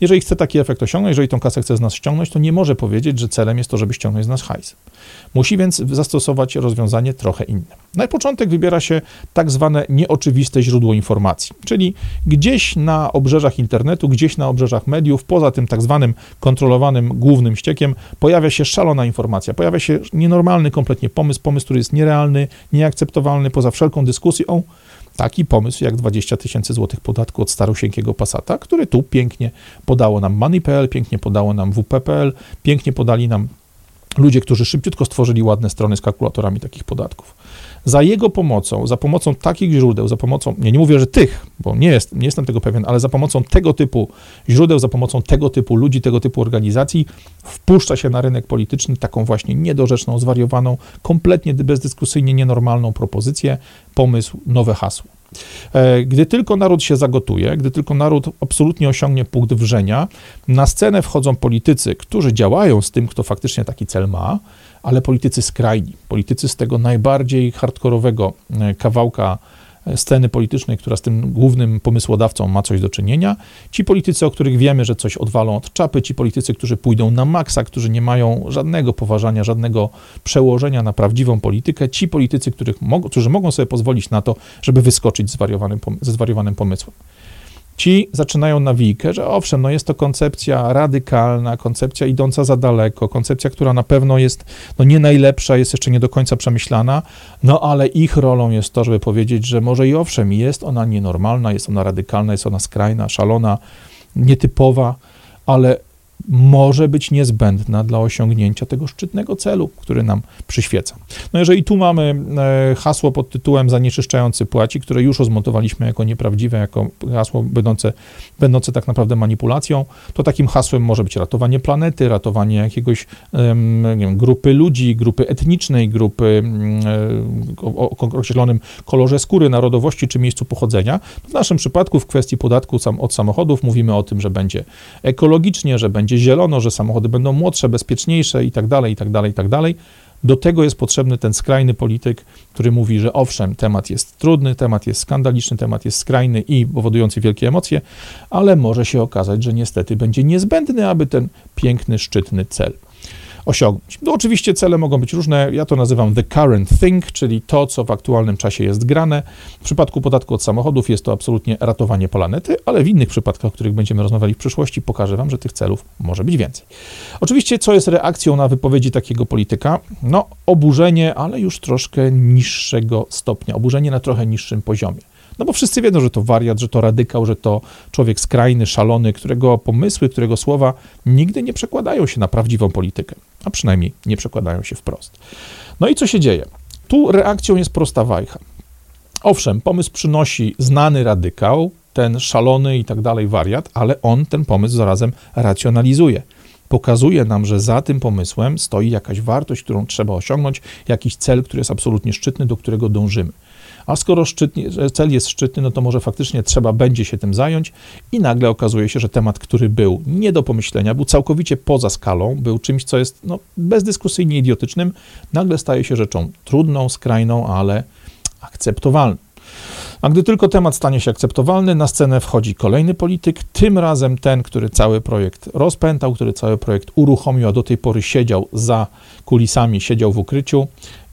Jeżeli chce taki efekt osiągnąć, jeżeli tą kasę chce z nas ściągnąć, to nie może powiedzieć, że celem jest to, żeby ściągnąć z nas hajs. Musi więc zastosować rozwiązanie trochę inne. Na początek wybiera się tak zwane nieoczywiste źródło informacji, czyli gdzieś na obrzeżach internetu, gdzieś na obrzeżach mediów, poza tym tak zwanym kontrolowanym głównym ściekiem, pojawia się szalona informacja, pojawia się nienormalny kompletnie pomysł, pomysł, który jest nierealny, nieakceptowalny, poza wszelką dyskusją. Taki pomysł jak 20 tysięcy złotych podatku od starosieńkiego Passata, który tu pięknie podało nam Money.pl, pięknie podało nam WP.pl, pięknie podali nam ludzie, którzy szybciutko stworzyli ładne strony z kalkulatorami takich podatków. Za jego pomocą, za pomocą takich źródeł, za pomocą, nie, nie mówię, że tych, bo nie, jest, nie jestem tego pewien, ale za pomocą tego typu źródeł, za pomocą tego typu ludzi, tego typu organizacji, wpuszcza się na rynek polityczny taką właśnie niedorzeczną, zwariowaną, kompletnie bezdyskusyjnie nienormalną propozycję, pomysł, nowe hasło. E, gdy tylko naród się zagotuje, gdy tylko naród absolutnie osiągnie punkt wrzenia, na scenę wchodzą politycy, którzy działają z tym, kto faktycznie taki cel ma, ale politycy skrajni, politycy z tego najbardziej hardkorowego e, kawałka sceny politycznej, która z tym głównym pomysłodawcą ma coś do czynienia. Ci politycy, o których wiemy, że coś odwalą od czapy, ci politycy, którzy pójdą na maksa, którzy nie mają żadnego poważania, żadnego przełożenia na prawdziwą politykę, ci politycy, których, którzy mogą sobie pozwolić na to, żeby wyskoczyć zwariowanym, ze zwariowanym pomysłem. Ci zaczynają nawijkę, że owszem, no jest to koncepcja radykalna, koncepcja idąca za daleko, koncepcja, która na pewno jest no nie najlepsza, jest jeszcze nie do końca przemyślana, no ale ich rolą jest to, żeby powiedzieć, że może i owszem, jest ona nienormalna, jest ona radykalna, jest ona skrajna, szalona, nietypowa, ale może być niezbędna dla osiągnięcia tego szczytnego celu, który nam przyświeca. No jeżeli tu mamy e, hasło pod tytułem zanieczyszczający płaci, które już rozmontowaliśmy jako nieprawdziwe, jako hasło będące, będące tak naprawdę manipulacją, to takim hasłem może być ratowanie planety, ratowanie jakiegoś wiem, grupy ludzi, grupy etnicznej, grupy e, o określonym kolorze skóry, narodowości czy miejscu pochodzenia. W naszym przypadku w kwestii podatku od samochodów mówimy o tym, że będzie ekologicznie, że będzie będzie zielono, że samochody będą młodsze, bezpieczniejsze i tak dalej, i tak dalej, i tak dalej. Do tego jest potrzebny ten skrajny polityk, który mówi, że owszem, temat jest trudny, temat jest skandaliczny, temat jest skrajny i powodujący wielkie emocje, ale może się okazać, że niestety będzie niezbędny, aby ten piękny, szczytny cel osiągnąć. No oczywiście cele mogą być różne, ja to nazywam the current thing, czyli to, co w aktualnym czasie jest grane. W przypadku podatku od samochodów jest to absolutnie ratowanie planety, ale w innych przypadkach, o których będziemy rozmawiali w przyszłości, pokażę wam, że tych celów może być więcej. Oczywiście, co jest reakcją na wypowiedzi takiego polityka? No, oburzenie, ale już troszkę niższego stopnia, oburzenie na trochę niższym poziomie. No bo wszyscy wiedzą, że to wariat, że to radykał, że to człowiek skrajny, szalony, którego pomysły, którego słowa nigdy nie przekładają się na prawdziwą politykę, a przynajmniej nie przekładają się wprost. No i co się dzieje? Tu reakcją jest prosta wajcha. Owszem, pomysł przynosi znany radykał, ten szalony i tak dalej wariat, ale on ten pomysł zarazem racjonalizuje. Pokazuje nam, że za tym pomysłem stoi jakaś wartość, którą trzeba osiągnąć, jakiś cel, który jest absolutnie szczytny, do którego dążymy. A skoro szczytnie, cel jest szczytny, no to może faktycznie trzeba będzie się tym zająć i nagle okazuje się, że temat, który był nie do pomyślenia, był całkowicie poza skalą, był czymś, co jest no, bezdyskusyjnie idiotycznym, nagle staje się rzeczą trudną, skrajną, ale akceptowalną. A gdy tylko temat stanie się akceptowalny, na scenę wchodzi kolejny polityk, tym razem ten, który cały projekt rozpętał, który cały projekt uruchomił, a do tej pory siedział za kulisami, siedział w ukryciu,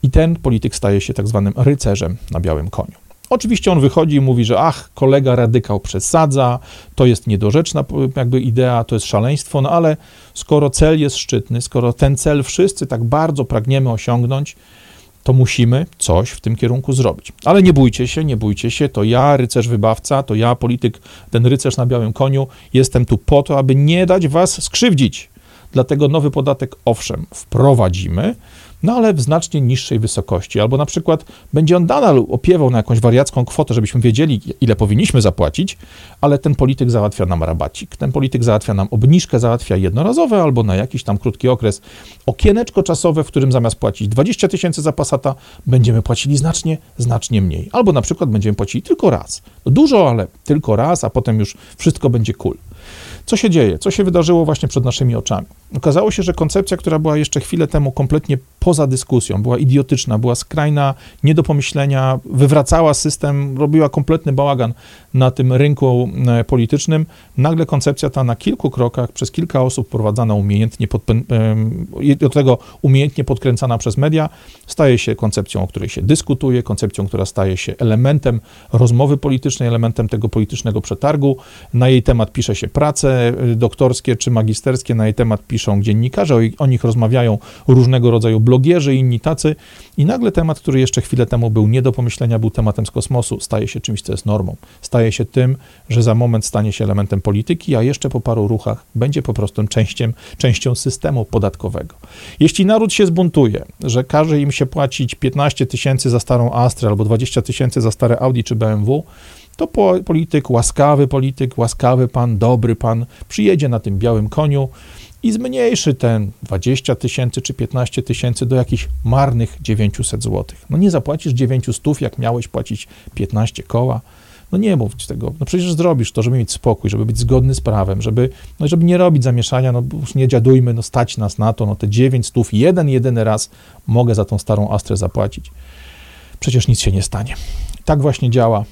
i ten polityk staje się tak zwanym rycerzem na białym koniu. Oczywiście on wychodzi i mówi, że ach, kolega radykał przesadza, to jest niedorzeczna jakby idea, to jest szaleństwo, no ale skoro cel jest szczytny, skoro ten cel wszyscy tak bardzo pragniemy osiągnąć, to musimy coś w tym kierunku zrobić. Ale nie bójcie się, nie bójcie się, to ja, rycerz wybawca, to ja, polityk, ten rycerz na białym koniu, jestem tu po to, aby nie dać was skrzywdzić. Dlatego nowy podatek, owszem, wprowadzimy, no ale w znacznie niższej wysokości. Albo na przykład będzie on nadal opiewał na jakąś wariacką kwotę, żebyśmy wiedzieli, ile powinniśmy zapłacić, ale ten polityk załatwia nam rabacik, ten polityk załatwia nam obniżkę, załatwia jednorazowe albo na jakiś tam krótki okres okieneczko czasowe, w którym zamiast płacić 20 tysięcy za Passata, będziemy płacili znacznie, znacznie mniej. Albo na przykład będziemy płacili tylko raz. Dużo, ale tylko raz, a potem już wszystko będzie cool. Co się dzieje? Co się wydarzyło właśnie przed naszymi oczami? Okazało się, że koncepcja, która była jeszcze chwilę temu kompletnie poza dyskusją, była idiotyczna, była skrajna, nie do pomyślenia, wywracała system, robiła kompletny bałagan na tym rynku e, politycznym. Nagle koncepcja ta na kilku krokach, przez kilka osób prowadzana umiejętnie, pod, do tego umiejętnie podkręcana przez media, staje się koncepcją, o której się dyskutuje, koncepcją, która staje się elementem rozmowy politycznej, elementem tego politycznego przetargu. Na jej temat pisze się prace e, doktorskie czy magisterskie, na jej temat piszą dziennikarze, o, o nich rozmawiają różnego rodzaju blogierzy i inni tacy. I nagle temat, który jeszcze chwilę temu był nie do pomyślenia, był tematem z kosmosu, staje się czymś, co jest normą. Staje się tym, że za moment stanie się elementem polityki, a jeszcze po paru ruchach będzie po prostu częścią, częścią systemu podatkowego. Jeśli naród się zbuntuje, że każe im się płacić 15 tysięcy za starą Astrę albo 20 tysięcy za stare Audi czy BMW, to polityk, łaskawy polityk, łaskawy pan, dobry pan przyjedzie na tym białym koniu i zmniejszy ten 20 tysięcy czy 15 tysięcy do jakichś marnych 900 zł. No nie zapłacisz 900, jak miałeś płacić 15 koła. No nie mów tego. No przecież zrobisz to, żeby mieć spokój, żeby być zgodny z prawem, żeby, no żeby nie robić zamieszania, no już nie dziadujmy, no stać nas na to, no te 900, jeden, jedyny raz mogę za tą starą Astrę zapłacić. Przecież nic się nie stanie. Tak właśnie działa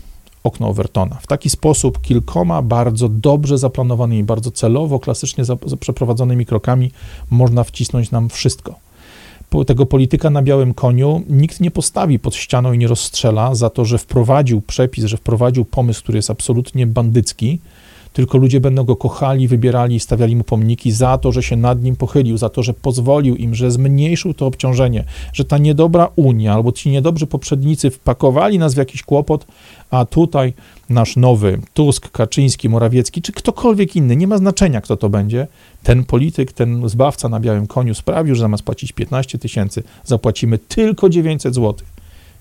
okno Overtona. W taki sposób kilkoma bardzo dobrze zaplanowanymi, bardzo celowo, klasycznie za, za przeprowadzonymi krokami można wcisnąć nam wszystko. Tego polityka na białym koniu nikt nie postawi pod ścianą i nie rozstrzela za to, że wprowadził przepis, że wprowadził pomysł, który jest absolutnie bandycki, tylko ludzie będą go kochali, wybierali i stawiali mu pomniki za to, że się nad nim pochylił, za to, że pozwolił im, że zmniejszył to obciążenie, że ta niedobra Unia albo ci niedobrzy poprzednicy wpakowali nas w jakiś kłopot, a tutaj nasz nowy Tusk, Kaczyński, Morawiecki, czy ktokolwiek inny, nie ma znaczenia, kto to będzie, ten polityk, ten zbawca na białym koniu sprawił, że zamiast płacić 15 tysięcy, zapłacimy tylko 900 zł.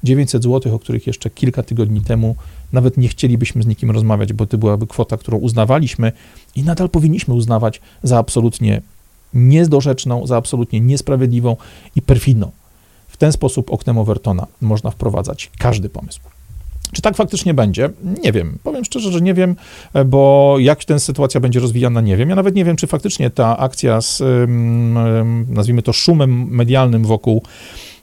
900 zł, o których jeszcze kilka tygodni temu nawet nie chcielibyśmy z nikim rozmawiać, bo to byłaby kwota, którą uznawaliśmy i nadal powinniśmy uznawać za absolutnie niedorzeczną, za absolutnie niesprawiedliwą i perfidną. W ten sposób oknem Overtona można wprowadzać każdy pomysł. Czy tak faktycznie będzie? Nie wiem. Powiem szczerze, że nie wiem, bo jak ta sytuacja będzie rozwijana, nie wiem. Ja nawet nie wiem, czy faktycznie ta akcja z, nazwijmy to, szumem medialnym wokół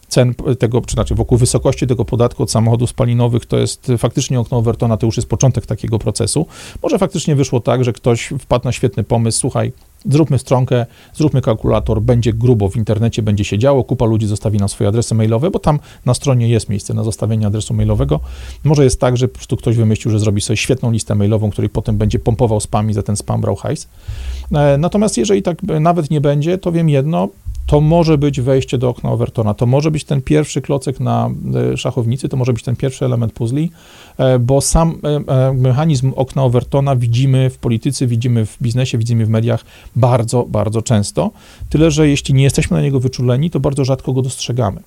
cen tego, czy znaczy wokół wysokości tego podatku od samochodów spalinowych, to jest faktycznie okno Overtona, to już jest początek takiego procesu. Może faktycznie wyszło tak, że ktoś wpadł na świetny pomysł, słuchaj, zróbmy stronkę, zróbmy kalkulator, będzie grubo w internecie, będzie się działo, kupa ludzi zostawi nam swoje adresy mailowe, bo tam na stronie jest miejsce na zostawienie adresu mailowego. Może jest tak, że po prostu ktoś wymyślił, że zrobi sobie świetną listę mailową, której potem będzie pompował spam i za ten spam brał hajs. E, natomiast jeżeli tak nawet nie będzie, to wiem jedno, to może być wejście do okna Overtona, to może być ten pierwszy klocek na e, szachownicy, to może być ten pierwszy element puzli, e, bo sam e, mechanizm okna Overtona widzimy w polityce, widzimy w biznesie, widzimy w mediach bardzo, bardzo często. Tyle, że jeśli nie jesteśmy na niego wyczuleni, to bardzo rzadko go dostrzegamy.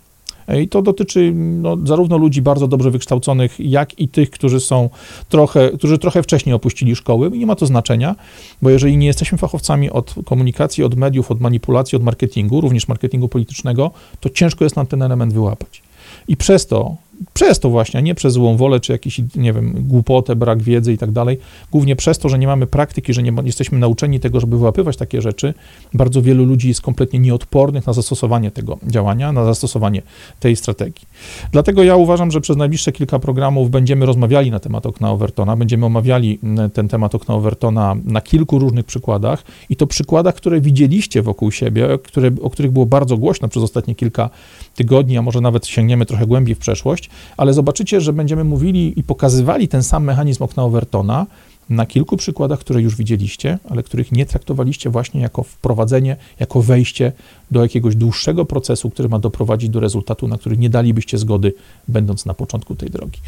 I to dotyczy no, zarówno ludzi bardzo dobrze wykształconych, jak i tych, którzy są trochę, którzy trochę wcześniej opuścili szkoły. Nie ma to znaczenia, bo jeżeli nie jesteśmy fachowcami od komunikacji, od mediów, od manipulacji, od marketingu, również marketingu politycznego, to ciężko jest nam ten element wyłapać. I przez to przez to właśnie, a nie przez złą wolę, czy jakiś, nie wiem, głupotę, brak wiedzy i tak dalej, głównie przez to, że nie mamy praktyki, że nie jesteśmy nauczeni tego, żeby wyłapywać takie rzeczy, bardzo wielu ludzi jest kompletnie nieodpornych na zastosowanie tego działania, na zastosowanie tej strategii. Dlatego ja uważam, że przez najbliższe kilka programów będziemy rozmawiali na temat okna Overtona, będziemy omawiali ten temat okna Overtona na kilku różnych przykładach i to przykładach, które widzieliście wokół siebie, które, o których było bardzo głośno przez ostatnie kilka tygodni, a może nawet sięgniemy trochę głębiej w przeszłość, ale zobaczycie, że będziemy mówili i pokazywali ten sam mechanizm okna Overtona, na kilku przykładach, które już widzieliście, ale których nie traktowaliście właśnie jako wprowadzenie, jako wejście do jakiegoś dłuższego procesu, który ma doprowadzić do rezultatu, na który nie dalibyście zgody, będąc na początku tej drogi.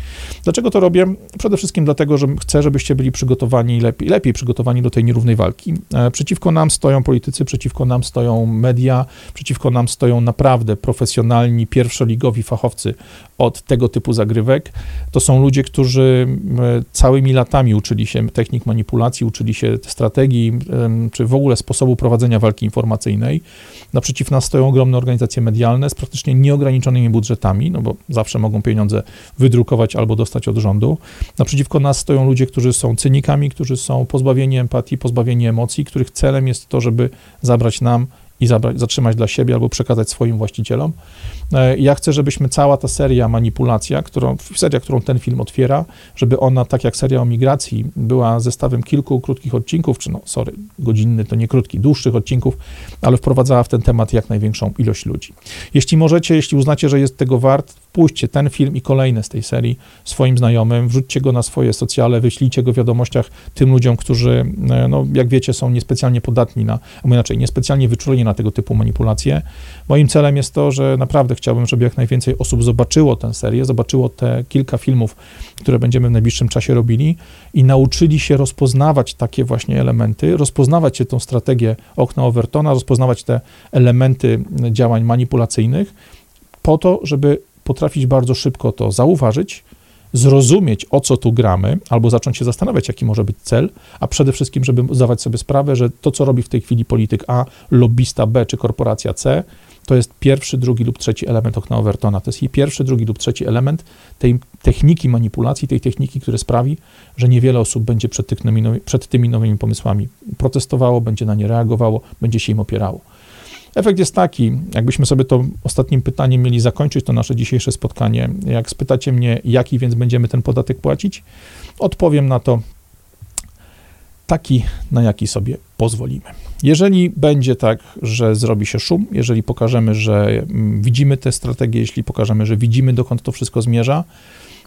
Dlaczego to robię? Przede wszystkim dlatego, że chcę, żebyście byli przygotowani lepiej, lepiej przygotowani do tej nierównej walki. E, przeciwko nam stoją politycy, przeciwko nam stoją media, przeciwko nam stoją naprawdę profesjonalni, pierwszoligowi fachowcy od tego typu zagrywek. To są ludzie, którzy e, całymi latami uczyli się technik manipulacji, uczyli się strategii, czy w ogóle sposobu prowadzenia walki informacyjnej. Naprzeciw nas stoją ogromne organizacje medialne z praktycznie nieograniczonymi budżetami, no bo zawsze mogą pieniądze wydrukować albo dostać od rządu. Naprzeciwko nas stoją ludzie, którzy są cynikami, którzy są pozbawieni empatii, pozbawieni emocji, których celem jest to, żeby zabrać nam i zabrać, zatrzymać dla siebie albo przekazać swoim właścicielom. E, ja chcę, żebyśmy cała ta seria manipulacja, którą, seria, którą ten film otwiera, żeby ona, tak jak seria o migracji, była zestawem kilku krótkich odcinków, czy no, sorry, godzinny to nie krótki, dłuższych odcinków, ale wprowadzała w ten temat jak największą ilość ludzi. Jeśli możecie, jeśli uznacie, że jest tego wart, wpuśćcie ten film i kolejne z tej serii swoim znajomym, wrzućcie go na swoje socjale, wyślijcie go w wiadomościach tym ludziom, którzy, e, no, jak wiecie, są niespecjalnie podatni na, albo inaczej, niespecjalnie wyczuleni na tego typu manipulacje. Moim celem jest to, że naprawdę chciałbym, żeby jak najwięcej osób zobaczyło tę serię, zobaczyło te kilka filmów, które będziemy w najbliższym czasie robili i nauczyli się rozpoznawać takie właśnie elementy, rozpoznawać się tą strategię okna Overtona, rozpoznawać te elementy działań manipulacyjnych, po to, żeby potrafić bardzo szybko to zauważyć, zrozumieć, o co tu gramy, albo zacząć się zastanawiać, jaki może być cel, a przede wszystkim, żeby zdawać sobie sprawę, że to, co robi w tej chwili polityk A, lobbysta B czy korporacja C, to jest pierwszy, drugi lub trzeci element okna Overtona. To jest jej pierwszy, drugi lub trzeci element tej techniki manipulacji, tej techniki, która sprawi, że niewiele osób będzie przed, przed tymi nowymi pomysłami protestowało, będzie na nie reagowało, będzie się im opierało. Efekt jest taki, jakbyśmy sobie to ostatnim pytaniem mieli zakończyć to nasze dzisiejsze spotkanie. Jak spytacie mnie, jaki więc będziemy ten podatek płacić, odpowiem na to taki, na jaki sobie pozwolimy. Jeżeli będzie tak, że zrobi się szum, jeżeli pokażemy, że mm, widzimy tę strategię, jeśli pokażemy, że widzimy, dokąd to wszystko zmierza,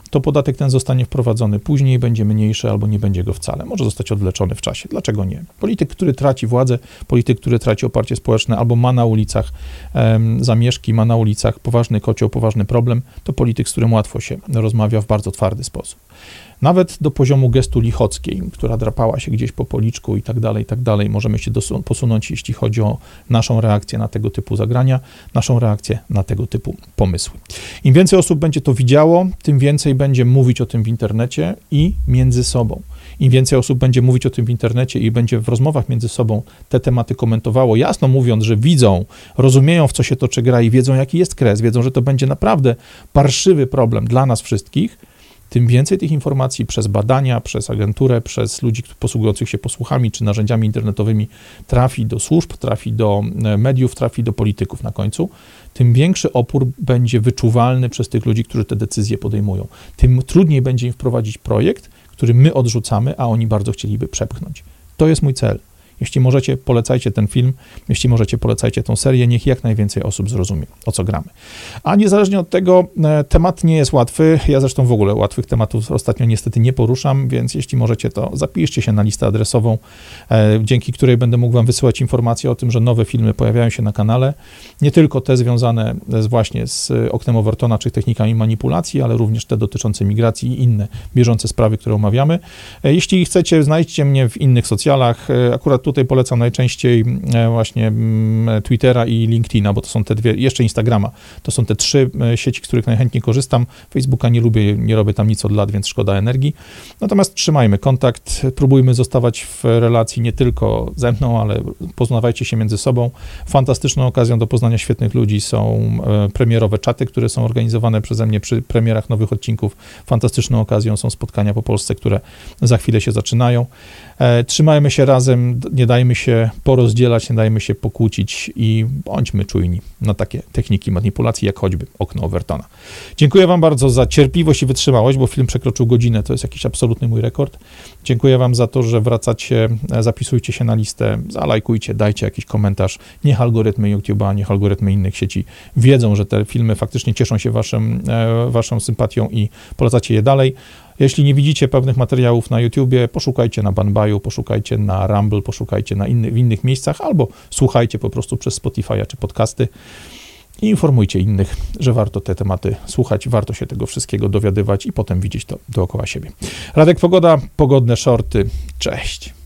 to podatek ten zostanie wprowadzony później, będzie mniejszy albo nie będzie go wcale. Może zostać odwleczony w czasie. Dlaczego nie? Polityk, który traci władzę, polityk, który traci oparcie społeczne albo ma na ulicach um, zamieszki, ma na ulicach poważny kocioł, poważny problem, to polityk, z którym łatwo się rozmawia w bardzo twardy sposób nawet do poziomu gestu lichockiej, która drapała się gdzieś po policzku i tak dalej, i tak dalej. Możemy się posunąć, jeśli chodzi o naszą reakcję na tego typu zagrania, naszą reakcję na tego typu pomysły. Im więcej osób będzie to widziało, tym więcej będzie mówić o tym w internecie i między sobą. Im więcej osób będzie mówić o tym w internecie i będzie w rozmowach między sobą te tematy komentowało, jasno mówiąc, że widzą, rozumieją, w co się toczy gra i wiedzą, jaki jest kres, wiedzą, że to będzie naprawdę parszywy problem dla nas wszystkich, tym więcej tych informacji przez badania, przez agenturę, przez ludzi posługujących się posłuchami czy narzędziami internetowymi trafi do służb, trafi do e, mediów, trafi do polityków na końcu, tym większy opór będzie wyczuwalny przez tych ludzi, którzy te decyzje podejmują. Tym trudniej będzie im wprowadzić projekt, który my odrzucamy, a oni bardzo chcieliby przepchnąć. To jest mój cel. Jeśli możecie, polecajcie ten film, jeśli możecie, polecajcie tą serię, niech jak najwięcej osób zrozumie, o co gramy. A niezależnie od tego, e, temat nie jest łatwy, ja zresztą w ogóle łatwych tematów ostatnio niestety nie poruszam, więc jeśli możecie, to zapiszcie się na listę adresową, e, dzięki której będę mógł wam wysyłać informacje o tym, że nowe filmy pojawiają się na kanale, nie tylko te związane z, właśnie z oknem Overtona, czy technikami manipulacji, ale również te dotyczące migracji i inne bieżące sprawy, które omawiamy. E, jeśli chcecie, znajdźcie mnie w innych socjalach, akurat tutaj polecam najczęściej e, właśnie mm, Twittera i LinkedIna, bo to są te dwie, jeszcze Instagrama. To są te trzy e, sieci, z których najchętniej korzystam. Facebooka nie lubię, nie robię tam nic od lat, więc szkoda energii. Natomiast trzymajmy kontakt, próbujmy zostawać w relacji nie tylko ze mną, ale poznawajcie się między sobą. Fantastyczną okazją do poznania świetnych ludzi są e, premierowe czaty, które są organizowane przeze mnie przy premierach nowych odcinków. Fantastyczną okazją są spotkania po Polsce, które za chwilę się zaczynają. Trzymajmy się razem nie dajmy się porozdzielać, nie dajmy się pokłócić i bądźmy czujni na takie techniki manipulacji, jak choćby okno Overtona. Dziękuję Wam bardzo za cierpliwość i wytrzymałość, bo film przekroczył godzinę, to jest jakiś absolutny mój rekord. Dziękuję Wam za to, że wracacie, zapisujcie się na listę, zalajkujcie, dajcie jakiś komentarz. Niech algorytmy YouTube'a, niech algorytmy innych sieci wiedzą, że te filmy faktycznie cieszą się waszym, e, Waszą sympatią i polecacie je dalej. Jeśli nie widzicie pewnych materiałów na YouTubie, poszukajcie na Banbaju, poszukajcie na Rumble, poszukajcie na inny, w innych miejscach, albo słuchajcie po prostu przez Spotify'a czy podcasty i informujcie innych, że warto te tematy słuchać, warto się tego wszystkiego dowiadywać i potem widzieć to dookoła siebie. Radek Pogoda, pogodne shorty. Cześć.